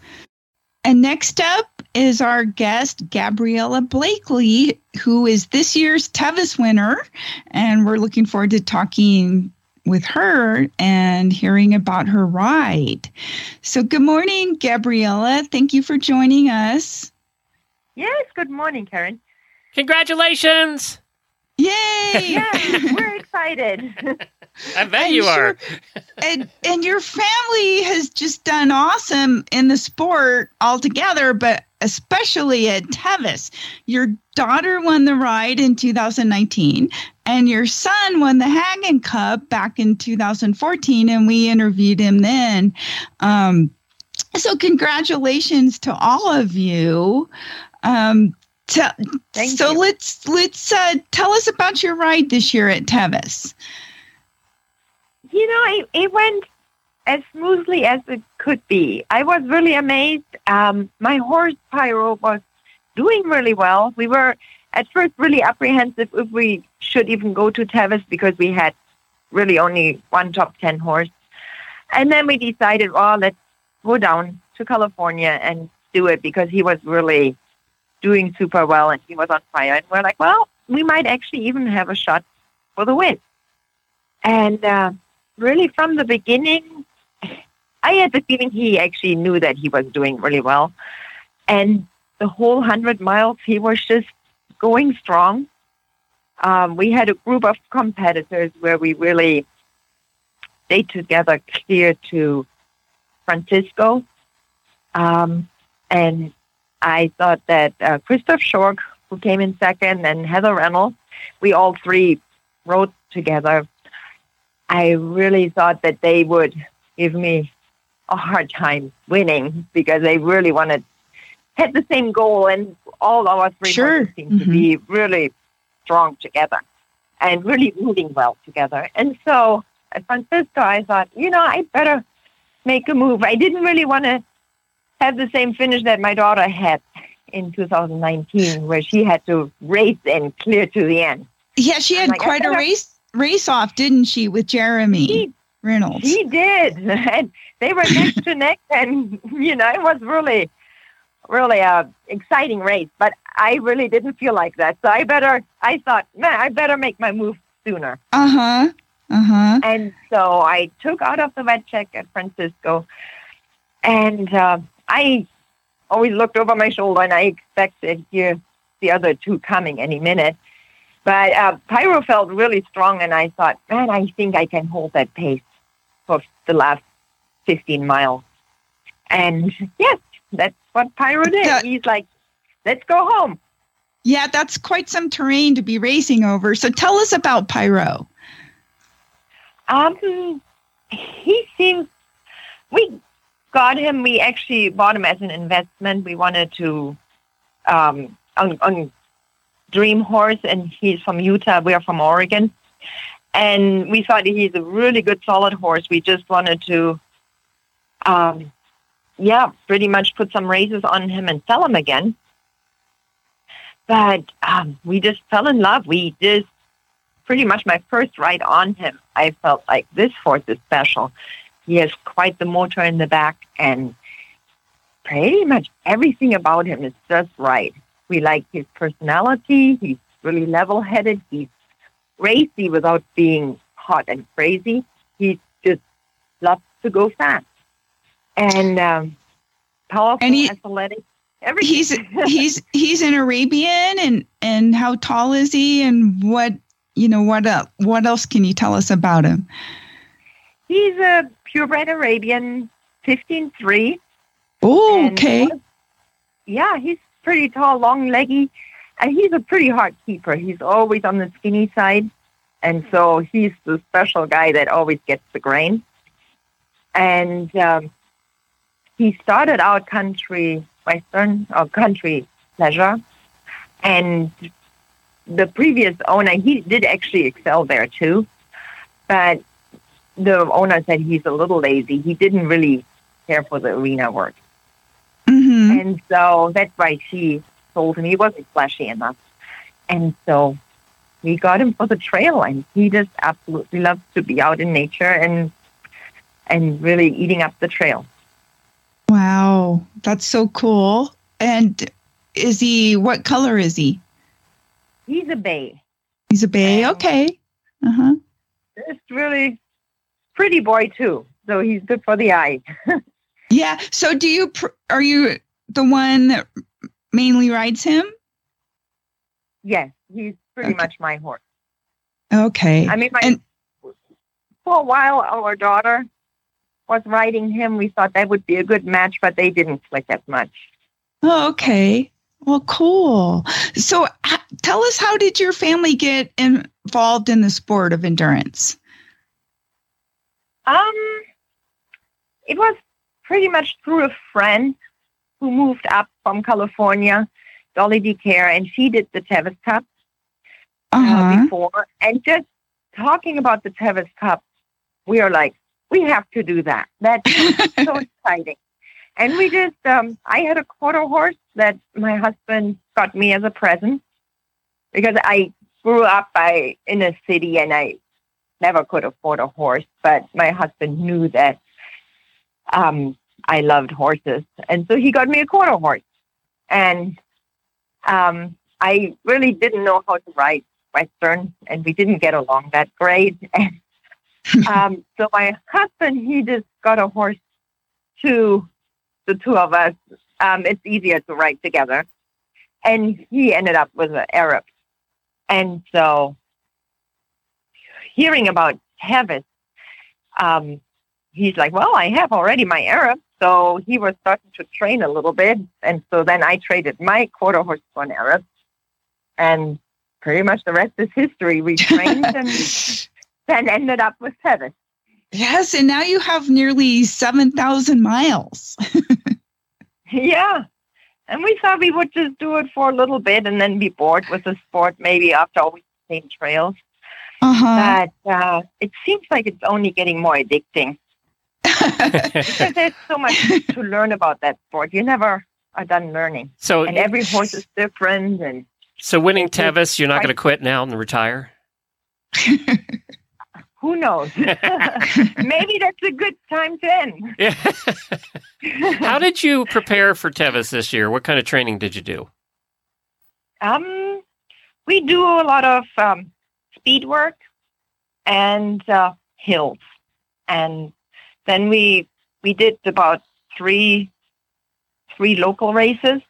Speaker 2: And next up is our guest, Gabriela Blakeley, who is this year's Tevis winner. And we're looking forward to talking with her and hearing about her ride. So, good morning, Gabriela. Thank you for joining us.
Speaker 6: Yes. Good morning, Karen.
Speaker 1: Congratulations!
Speaker 2: Yay!
Speaker 6: Yeah, we're excited.
Speaker 1: I bet
Speaker 2: I'm
Speaker 1: you
Speaker 2: sure-
Speaker 1: are.
Speaker 2: and and your family has just done awesome in the sport altogether, but especially at Tevis. Your daughter won the ride in 2019, and your son won the Haggin Cup back in 2014, and we interviewed him then. Um, so congratulations to all of you. Um, te-
Speaker 6: Thank
Speaker 2: so
Speaker 6: you.
Speaker 2: let's let's uh, tell us about your ride this year at Tevis.
Speaker 6: You know, it, it went as smoothly as it could be. I was really amazed. Um, my horse Pyro was doing really well. We were at first really apprehensive if we should even go to Tevis because we had really only one top 10 horse. And then we decided, well, let's go down to California and do it because he was really doing super well and he was on fire. And we're like, well, we might actually even have a shot for the win. And uh, really from the beginning, I had the feeling he actually knew that he was doing really well. And the whole 100 miles, he was just going strong. Um, we had a group of competitors where we really stayed together clear to Francisco. Um, and I thought that uh, Christoph Schork, who came in second, and Heather Reynolds, we all three rode together. I really thought that they would give me a hard time winning because they really wanted had the same goal and all our three
Speaker 2: Sure.
Speaker 6: seemed to
Speaker 2: Mhm.
Speaker 6: be really strong together and really moving well together. And so at Francisco I thought, you know, I better make a move. I didn't really want to have the same finish that my daughter had in 2019 where she had to race and clear to the end.
Speaker 2: Yeah, she had
Speaker 6: like,
Speaker 2: quite a race race off, didn't she, with Jeremy
Speaker 6: She
Speaker 2: Reynolds?
Speaker 6: He did, and they were neck to neck, and you know it was really, really a exciting race. But I really didn't feel like that, so I better. I thought, man, I better make my move sooner.
Speaker 2: Uh huh. Uh huh.
Speaker 6: And so I took out of the vet check at Francisco, and uh, I always looked over my shoulder, and I expected here the other two coming any minute. But uh, Pyro felt really strong, and I thought, man, I think I can hold that pace for the last 15 miles. And yes, that's what Pyro did. He's like, let's go home.
Speaker 2: Yeah, that's quite some terrain to be racing over. So tell us about Pyro.
Speaker 6: Um, he seems. We got him. We actually bought him as an investment. We wanted to, um, on, on Dream Horse, and he's from Utah. We are from Oregon, and we thought he's a really good, solid horse. We just wanted to, um, yeah, pretty much put some races on him and sell him again. But um, we just fell in love. We just pretty much my first ride on him. I felt like this horse is special. He has quite the motor in the back, and pretty much everything about him is just right. We like his personality. He's really level-headed. He's racy without being hot and crazy. He just loves to go fast and um, powerful,
Speaker 2: And he-
Speaker 6: athletic. Everything.
Speaker 2: He's he's he's an Arabian, and and how tall is he, and what you know what uh, what else can you tell us about him?
Speaker 6: He's a purebred Arabian, fifteen three.
Speaker 2: Oh, okay.
Speaker 6: was- Yeah, he's pretty tall, long leggy, and he's a pretty hard keeper. He's always on the skinny side, and so he's the special guy that always gets the grain. And um, he started out country western or country pleasure, and the previous owner he did actually excel there too, but the owner said he's a little lazy. He didn't really care for the arena work. And so that's why she told him he wasn't flashy enough. And so we got him for the trail and he just absolutely loves to be out in nature and and really eating up the trail.
Speaker 2: Wow, that's so cool. And is he? What color is he?
Speaker 6: He's a bay.
Speaker 2: He's a bay.
Speaker 6: Wow.
Speaker 2: Okay. Uh huh.
Speaker 6: Just really pretty boy too. So he's good for the eye.
Speaker 2: Yeah. So, do you pr- are you the one that mainly rides him?
Speaker 6: Yes, he's pretty
Speaker 2: Okay.
Speaker 6: much my horse.
Speaker 2: Okay.
Speaker 6: I mean, my,
Speaker 2: And-
Speaker 6: for a while, our daughter was riding him. We thought that would be a good match, but they didn't click as much.
Speaker 2: Oh, okay. Well, cool. So, h- tell us how did your family get involved in the sport of endurance?
Speaker 6: Um, it was pretty much through a friend who moved up from California, Dolly DeCare, and she did the Tevis Cup uh,
Speaker 2: Uh-huh.
Speaker 6: before. And just talking about the Tevis Cup, we are like, we have to do that. That's so exciting. And we just, um, I had a quarter horse that my husband got me as a present because I grew up I, in a city and I never could afford a horse, but my husband knew that um, I loved horses. And so he got me a quarter horse. And um, I really didn't know how to ride Western, and we didn't get along that great. And um, so my husband, he just got a horse to the two of us. Um, it's easier to ride together. And he ended up with an Arab. And so hearing about Tevis, um, he's like, well, I have already my Arab. So he was starting to train a little bit. And so then I traded my quarter horse for an Arab. And pretty much the rest is history. We trained and then ended up with Tevis.
Speaker 2: Yes, and now you have nearly 7,000 miles.
Speaker 6: Yeah. And we thought we would just do it for a little bit and then be bored with the sport maybe after all the same trails.
Speaker 2: Uh-huh.
Speaker 6: But uh, it seems like it's only getting more addicting there's so much to learn about that sport. You never are done learning.
Speaker 1: So,
Speaker 6: And every horse is different. And
Speaker 1: so winning Tevis, you're not going to quit now and retire.
Speaker 6: who knows? maybe that's a good time to end.
Speaker 1: Yeah. How did you prepare for Tevis this year? What kind of training did you do?
Speaker 6: Um, we do a lot of um, speed work and uh, hills, and then we we did about three three local races.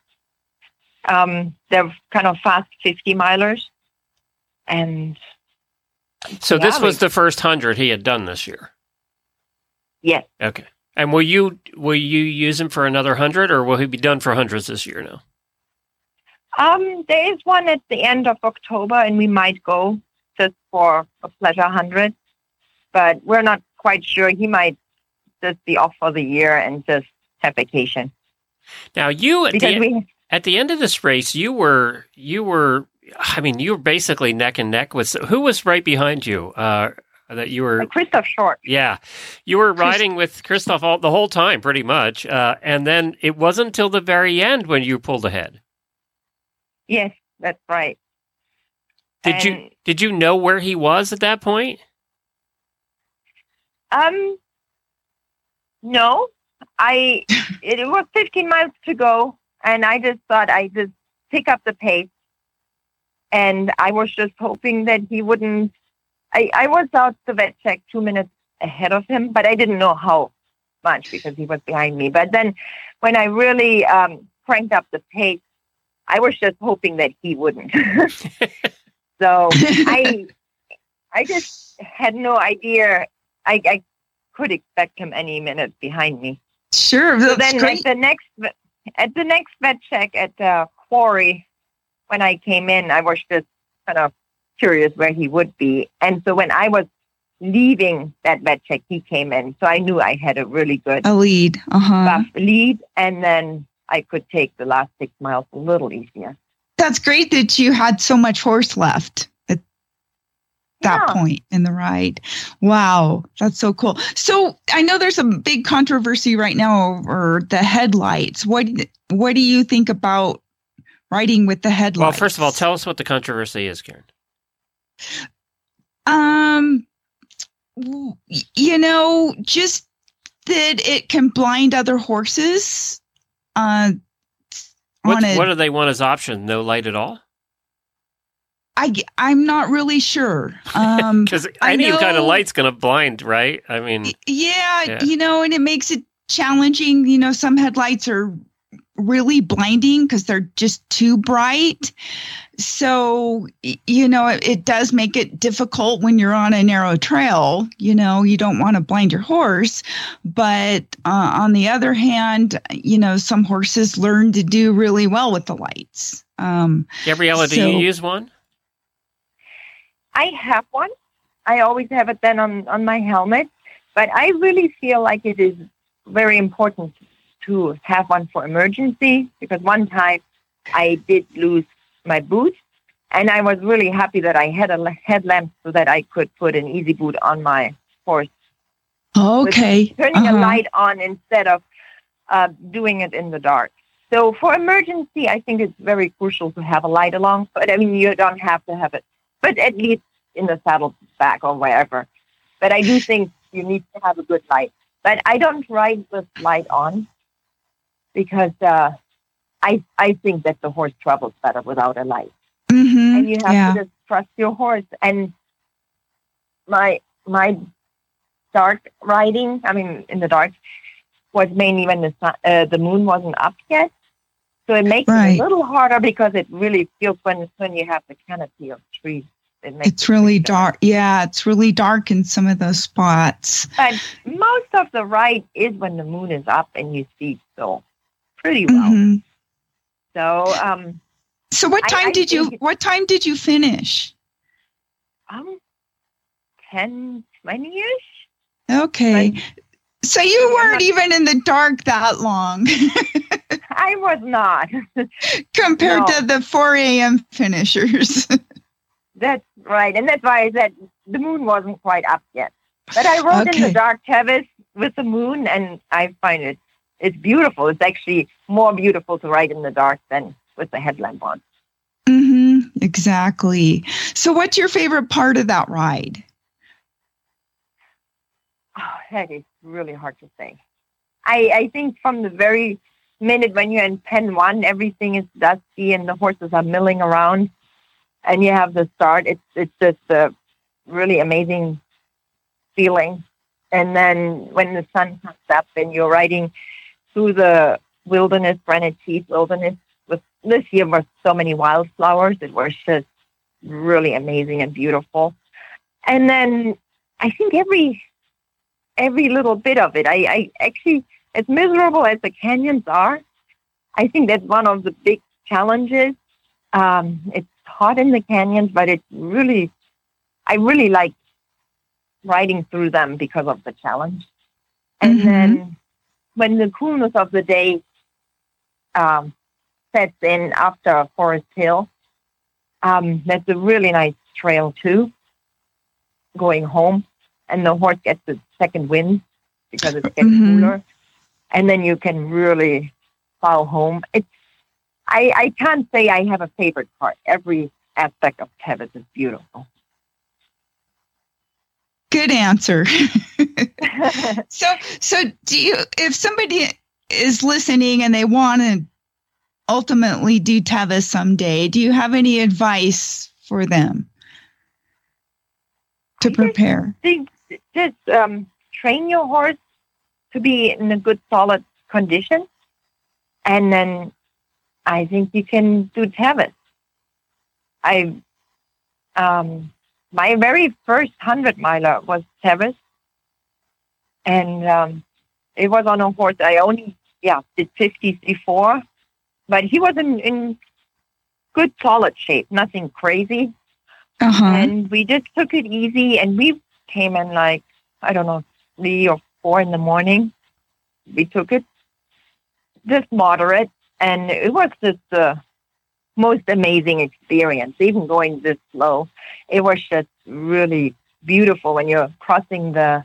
Speaker 6: Um, they're kind of fast fifty milers, and
Speaker 1: So
Speaker 6: Yeah,
Speaker 1: this was
Speaker 6: we-
Speaker 1: the first hundred he had done this year.
Speaker 6: yes,
Speaker 1: Okay. And will you will you use him for another hundred, or will he be done for hundreds this year now?
Speaker 6: um, there is one at the end of October, and we might go just for a pleasure hundred, but we're not quite sure. He might just be off for the year and just have vacation
Speaker 1: Now you at the
Speaker 6: we
Speaker 1: at the end of this race, you were you were I mean, you were basically neck and neck with who was right behind you. Uh, that you were
Speaker 6: Uh, Christoph Schork.
Speaker 1: Yeah, you were riding with Christoph all, the whole time, pretty much, uh, and then it wasn't until the very end when you pulled ahead.
Speaker 6: Yes, that's right.
Speaker 1: Did you did you know where he was at that point?
Speaker 6: Um, no, I. It, was 15 miles to go, and I just thought I just pick up the pace, and I was just hoping that he wouldn't. I I was out the vet check two minutes ahead of him, but I didn't know how much because he was behind me. But then, when I really um, cranked up the pace, I was just hoping that he wouldn't. so I I just had no idea. I, I could expect him any minute behind me.
Speaker 2: Sure.
Speaker 6: So
Speaker 2: That's
Speaker 6: then
Speaker 2: great.
Speaker 6: at the next at the next vet check at the quarry, when I came in, I was just kind of curious where he would be. And so when I was leaving that vet check, he came in. So I knew I had a really good
Speaker 2: A lead. Uh huh.
Speaker 6: buff lead, and then I could take the last six miles a little easier.
Speaker 2: That's great that you had so much horse left that
Speaker 6: Yeah.
Speaker 2: point in the ride. Wow, that's so cool. So I know there's a big controversy right now over the headlights. What what do you think about riding with the headlights?
Speaker 1: Well, first of all, tell us what the controversy is, Karen.
Speaker 2: Um, you know, just that it can blind other horses. Uh,
Speaker 1: What,
Speaker 2: a,
Speaker 1: what do they want as option? No light at all?
Speaker 2: I I'm not really sure. Um,
Speaker 1: Because
Speaker 2: I
Speaker 1: any kind of light's going to blind, right? I mean,
Speaker 2: yeah,
Speaker 1: Yeah.
Speaker 2: you know, and it makes it challenging. You know, some headlights are really blinding because they're just too bright. So, you know, it, it does make it difficult when you're on a narrow trail. You know, you don't want to blind your horse. But uh, on the other hand, you know, some horses learn to do really well with the lights. Um,
Speaker 1: Gabriela, do
Speaker 2: So-
Speaker 1: you use one?
Speaker 6: I have one. I always have it then on, on my helmet. But I really feel like it is very important to have one for emergency because one time I did lose my boot and I was really happy that I had a headlamp so that I could put an easy boot on my horse.
Speaker 2: okay.
Speaker 6: Turning a
Speaker 2: Uh-huh.
Speaker 6: light on instead of uh, doing it in the dark. So for emergency, I think it's very crucial to have a light along. But I mean, you don't have to have it, but at least in the saddle back or wherever. But I do think you need to have a good light. But I don't ride with light on because uh, I I think that the horse travels better without a light,
Speaker 2: Mhm.
Speaker 6: and you have
Speaker 2: yeah.
Speaker 6: to just trust your horse. And my my dark riding, I mean, in the dark, was mainly when the sun, uh, the moon wasn't up yet. So it makes
Speaker 2: Right.
Speaker 6: it a little harder because it really feels when when you have the canopy of trees. It makes
Speaker 2: It's really
Speaker 6: different.
Speaker 2: dark. Yeah, it's really dark in some of those spots.
Speaker 6: But most of the ride is when the moon is up and you see so pretty well.
Speaker 2: Mhm.
Speaker 6: So um,
Speaker 2: So what time
Speaker 6: I
Speaker 2: did you what time did you finish?
Speaker 6: um 10, 20 ish.
Speaker 2: Okay. So you weren't even in the dark that long
Speaker 6: I was not.
Speaker 2: compared
Speaker 6: No.
Speaker 2: to the 4 a.m. finishers.
Speaker 6: That's right. And that's why I said the moon wasn't quite up yet. But I rode in the dark Tevis with the moon and I find it it's beautiful. It's actually more beautiful to ride in the dark than with the headlamp on.
Speaker 2: Mm-hmm, exactly. So what's your favorite part of that ride?
Speaker 6: Oh, that is really hard to say. I, I think from the very minute when you're in pen one, everything is dusty and the horses are milling around, and you have the start. It's it's just a really amazing feeling. And then when the sun comes up and you're riding through the wilderness, Granite Chief Wilderness, with this year was so many wildflowers. It was just really amazing and beautiful. And then I think every every little bit of it. I, I actually, as miserable as the canyons are, I think that's one of the big challenges. Um, it's hot in the canyons, but it's really, I really like riding through them because of the challenge. And
Speaker 2: Mhm.
Speaker 6: then when the coolness of the day um, sets in after Forest Hill, Um, that's a really nice trail too. Going home, and the horse gets a second wind because it's getting
Speaker 2: Mhm.
Speaker 6: cooler, and then you can really plow home. It's I I can't say I have a favorite part. Every aspect of Tevis is beautiful.
Speaker 2: Good answer. so, so do you, if somebody is listening and they want to ultimately do Tevis someday, do you have any advice for them to prepare?
Speaker 6: They- just um, train your horse to be in a good, solid condition, and then I think you can do Tevis. I, um, my very first hundred miler was Tevis, and um, it was on a horse I only yeah did fifties before, but he was in, in good, solid shape, nothing crazy
Speaker 2: Uh huh.
Speaker 6: and we just took it easy and we came in like i don't know three or four in the morning. We took it just moderate and it was just the most amazing experience. Even going this slow it was just really beautiful when you're crossing the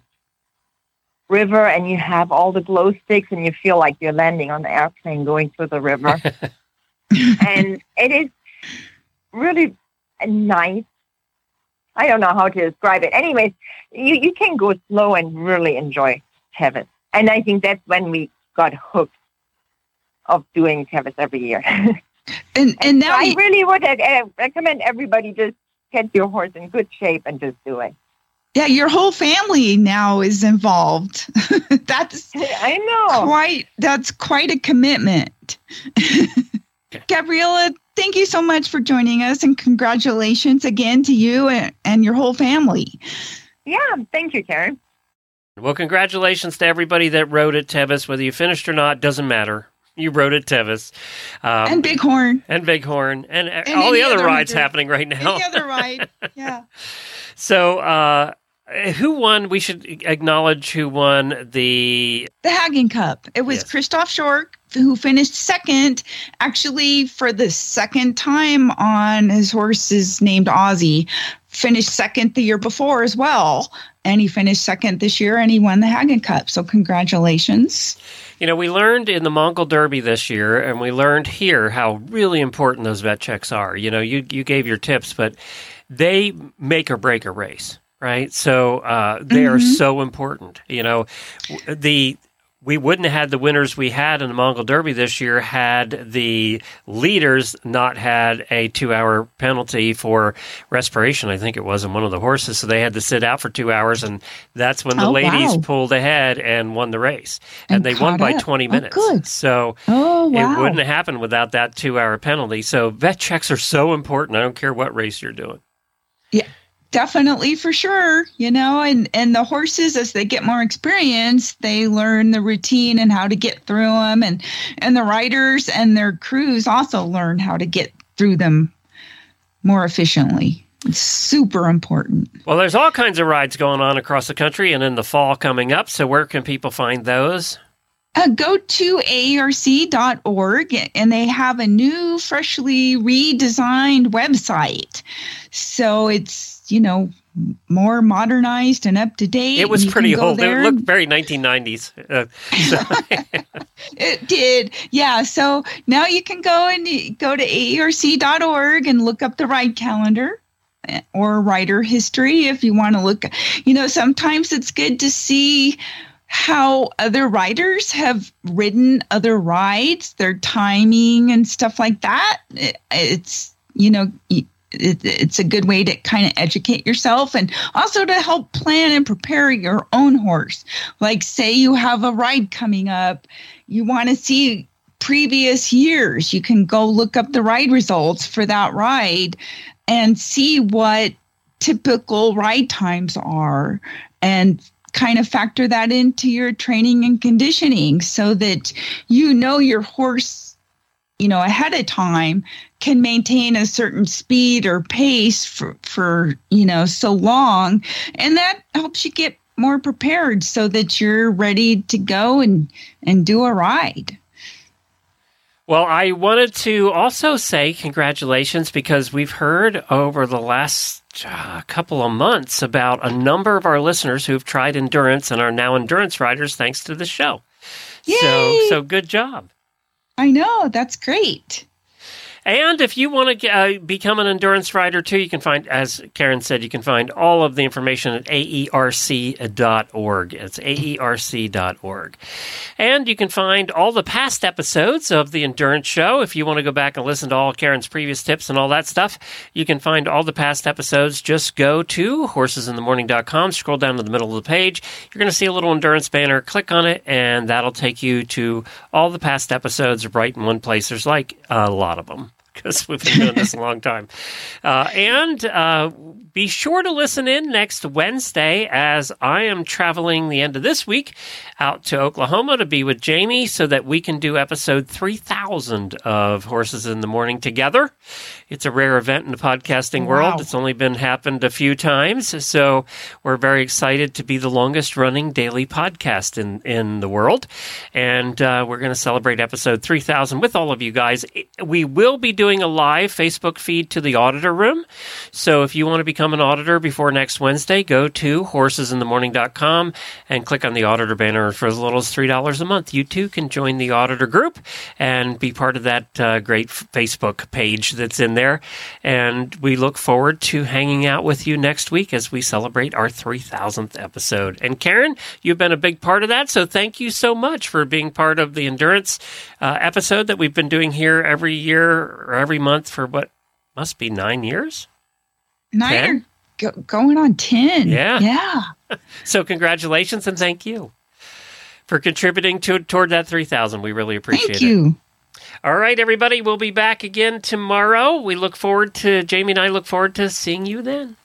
Speaker 6: river and you have all the glow sticks and you feel like you're landing on the airplane going through the river. And it is really nice. I don't know how to describe it. Anyways, you, you can go slow and really enjoy Tevis. And I think that's when we got hooked of doing Tevis every year.
Speaker 2: And and now
Speaker 6: I really would uh, recommend everybody just get your horse in good shape and just do it.
Speaker 2: yeah, your whole family now is involved. that's
Speaker 6: I know.
Speaker 2: quite that's quite a commitment. Gabriela, thank you so much for joining us and congratulations again to you and, and your whole family.
Speaker 6: Yeah, thank you, Karen.
Speaker 1: Well, congratulations to everybody that rode at Tevis. Whether you finished or not, doesn't matter. You rode at Tevis. Um,
Speaker 2: and Bighorn.
Speaker 1: and Bighorn and, uh,
Speaker 2: And
Speaker 1: all the other
Speaker 2: other
Speaker 1: rides happening right now.
Speaker 2: Any other ride. Yeah.
Speaker 1: So, uh, who won? We should acknowledge who won the.
Speaker 2: The Haggin Cup. It was
Speaker 1: Yes.
Speaker 2: Christoph Schork who finished second, actually for the second time on his horse is named Ozzy. Finished second the year before as well. And he finished second this year and he won the Haggin Cup. So congratulations.
Speaker 1: You know, we learned in the Mongol Derby this year, and we learned here how really important those vet checks are. You know, you you gave your tips, but they make or break a race, right? So uh, they are so important. You know, the we wouldn't have had the winners we had in the Mongol Derby this year had the leaders not had a two hour penalty for respiration, I think it was, in one of the horses. So they had to sit out for two hours, and that's when the
Speaker 2: Oh,
Speaker 1: ladies
Speaker 2: wow.
Speaker 1: pulled ahead and won the race. And,
Speaker 2: And
Speaker 1: they won by
Speaker 2: up.
Speaker 1: 20
Speaker 2: Oh,
Speaker 1: minutes.
Speaker 2: good.
Speaker 1: So
Speaker 2: Oh, wow.
Speaker 1: it wouldn't have happened without that two hour penalty. So vet checks are so important. I don't care what race you're doing.
Speaker 2: Definitely for sure you know and and the horses as they get more experience they learn the routine and how to get through them and and the riders and their crews also learn how to get through them more efficiently it's super important
Speaker 1: Well, there's all kinds of rides going on across the country and in the fall coming up. So where can people find those?
Speaker 2: uh, go to aerc.org and they have a new freshly redesigned website so it's you know more modernized and up to date
Speaker 1: It was pretty old. It looked very 1990s. Uh, so-
Speaker 2: It did. Yeah. So now you can go and go to aerc.org and look up the ride calendar eh, or rider history if you want to look. You know, sometimes it's good to see how other riders have ridden other rides, their timing and stuff like that. It- it's, you know, it, it's a good way to kind of educate yourself and also to help plan and prepare your own horse. Like, say you have a ride coming up, you want to see previous years, you can go look up the ride results for that ride and see what typical ride times are and kind of factor that into your training and conditioning so that you know your horse you know ahead of time can maintain a certain speed or pace for for you know so long and that helps you get more prepared so that you're ready to go and and do a ride
Speaker 1: Well, I wanted to also say congratulations because we've heard over the last uh, couple of months about a number of our listeners who've tried endurance and are now endurance riders thanks to the show.
Speaker 2: Yay!
Speaker 1: So, so good job.
Speaker 2: I know. That's great.
Speaker 1: And if you want to uh, become an endurance rider too, you can find, as Karen said, you can find all of the information at aerc.org. It's aerc.org. And you can find all the past episodes of the Endurance Show. If you want to go back and listen to all Karen's previous tips and all that stuff, you can find all the past episodes. Just go to horsesinthemorning.com, scroll down to the middle of the page. You're going to see a little endurance banner. Click on it, and that'll take you to all the past episodes right in one place. There's like a lot of them because we've been doing this a long time. Uh, and uh, be sure to listen in next Wednesday as I am traveling the end of this week out to Oklahoma to be with Jamie so that we can do episode 3000 of Horses in the Morning together. It's a rare event in the podcasting world. It's only been happened a few times. So we're very excited to be the longest running daily podcast in, in the world. And uh, we're going to celebrate episode 3000 with all of you guys. We will be doing a live Facebook feed to the auditor room. So if you want to become an auditor before next Wednesday, go to horsesinthemorning.com and click on the auditor banner for as little as $3 a month. You too can join the auditor group and be part of that uh, great Facebook page that's in there. And we look forward to hanging out with you next week as we celebrate our 3000th episode. And Karen, you've been a big part of that. So thank you so much for being part of the endurance uh, episode that we've been doing here every year or every month for what must be nine years.
Speaker 2: Nine go- going on 10.
Speaker 1: Yeah.
Speaker 2: Yeah.
Speaker 1: So congratulations and thank you for contributing to toward that 3000. We really appreciate
Speaker 2: Thank
Speaker 1: it.
Speaker 2: you.
Speaker 1: All right, everybody, we'll be back again tomorrow. We look forward to Jamie and I look forward to seeing you then.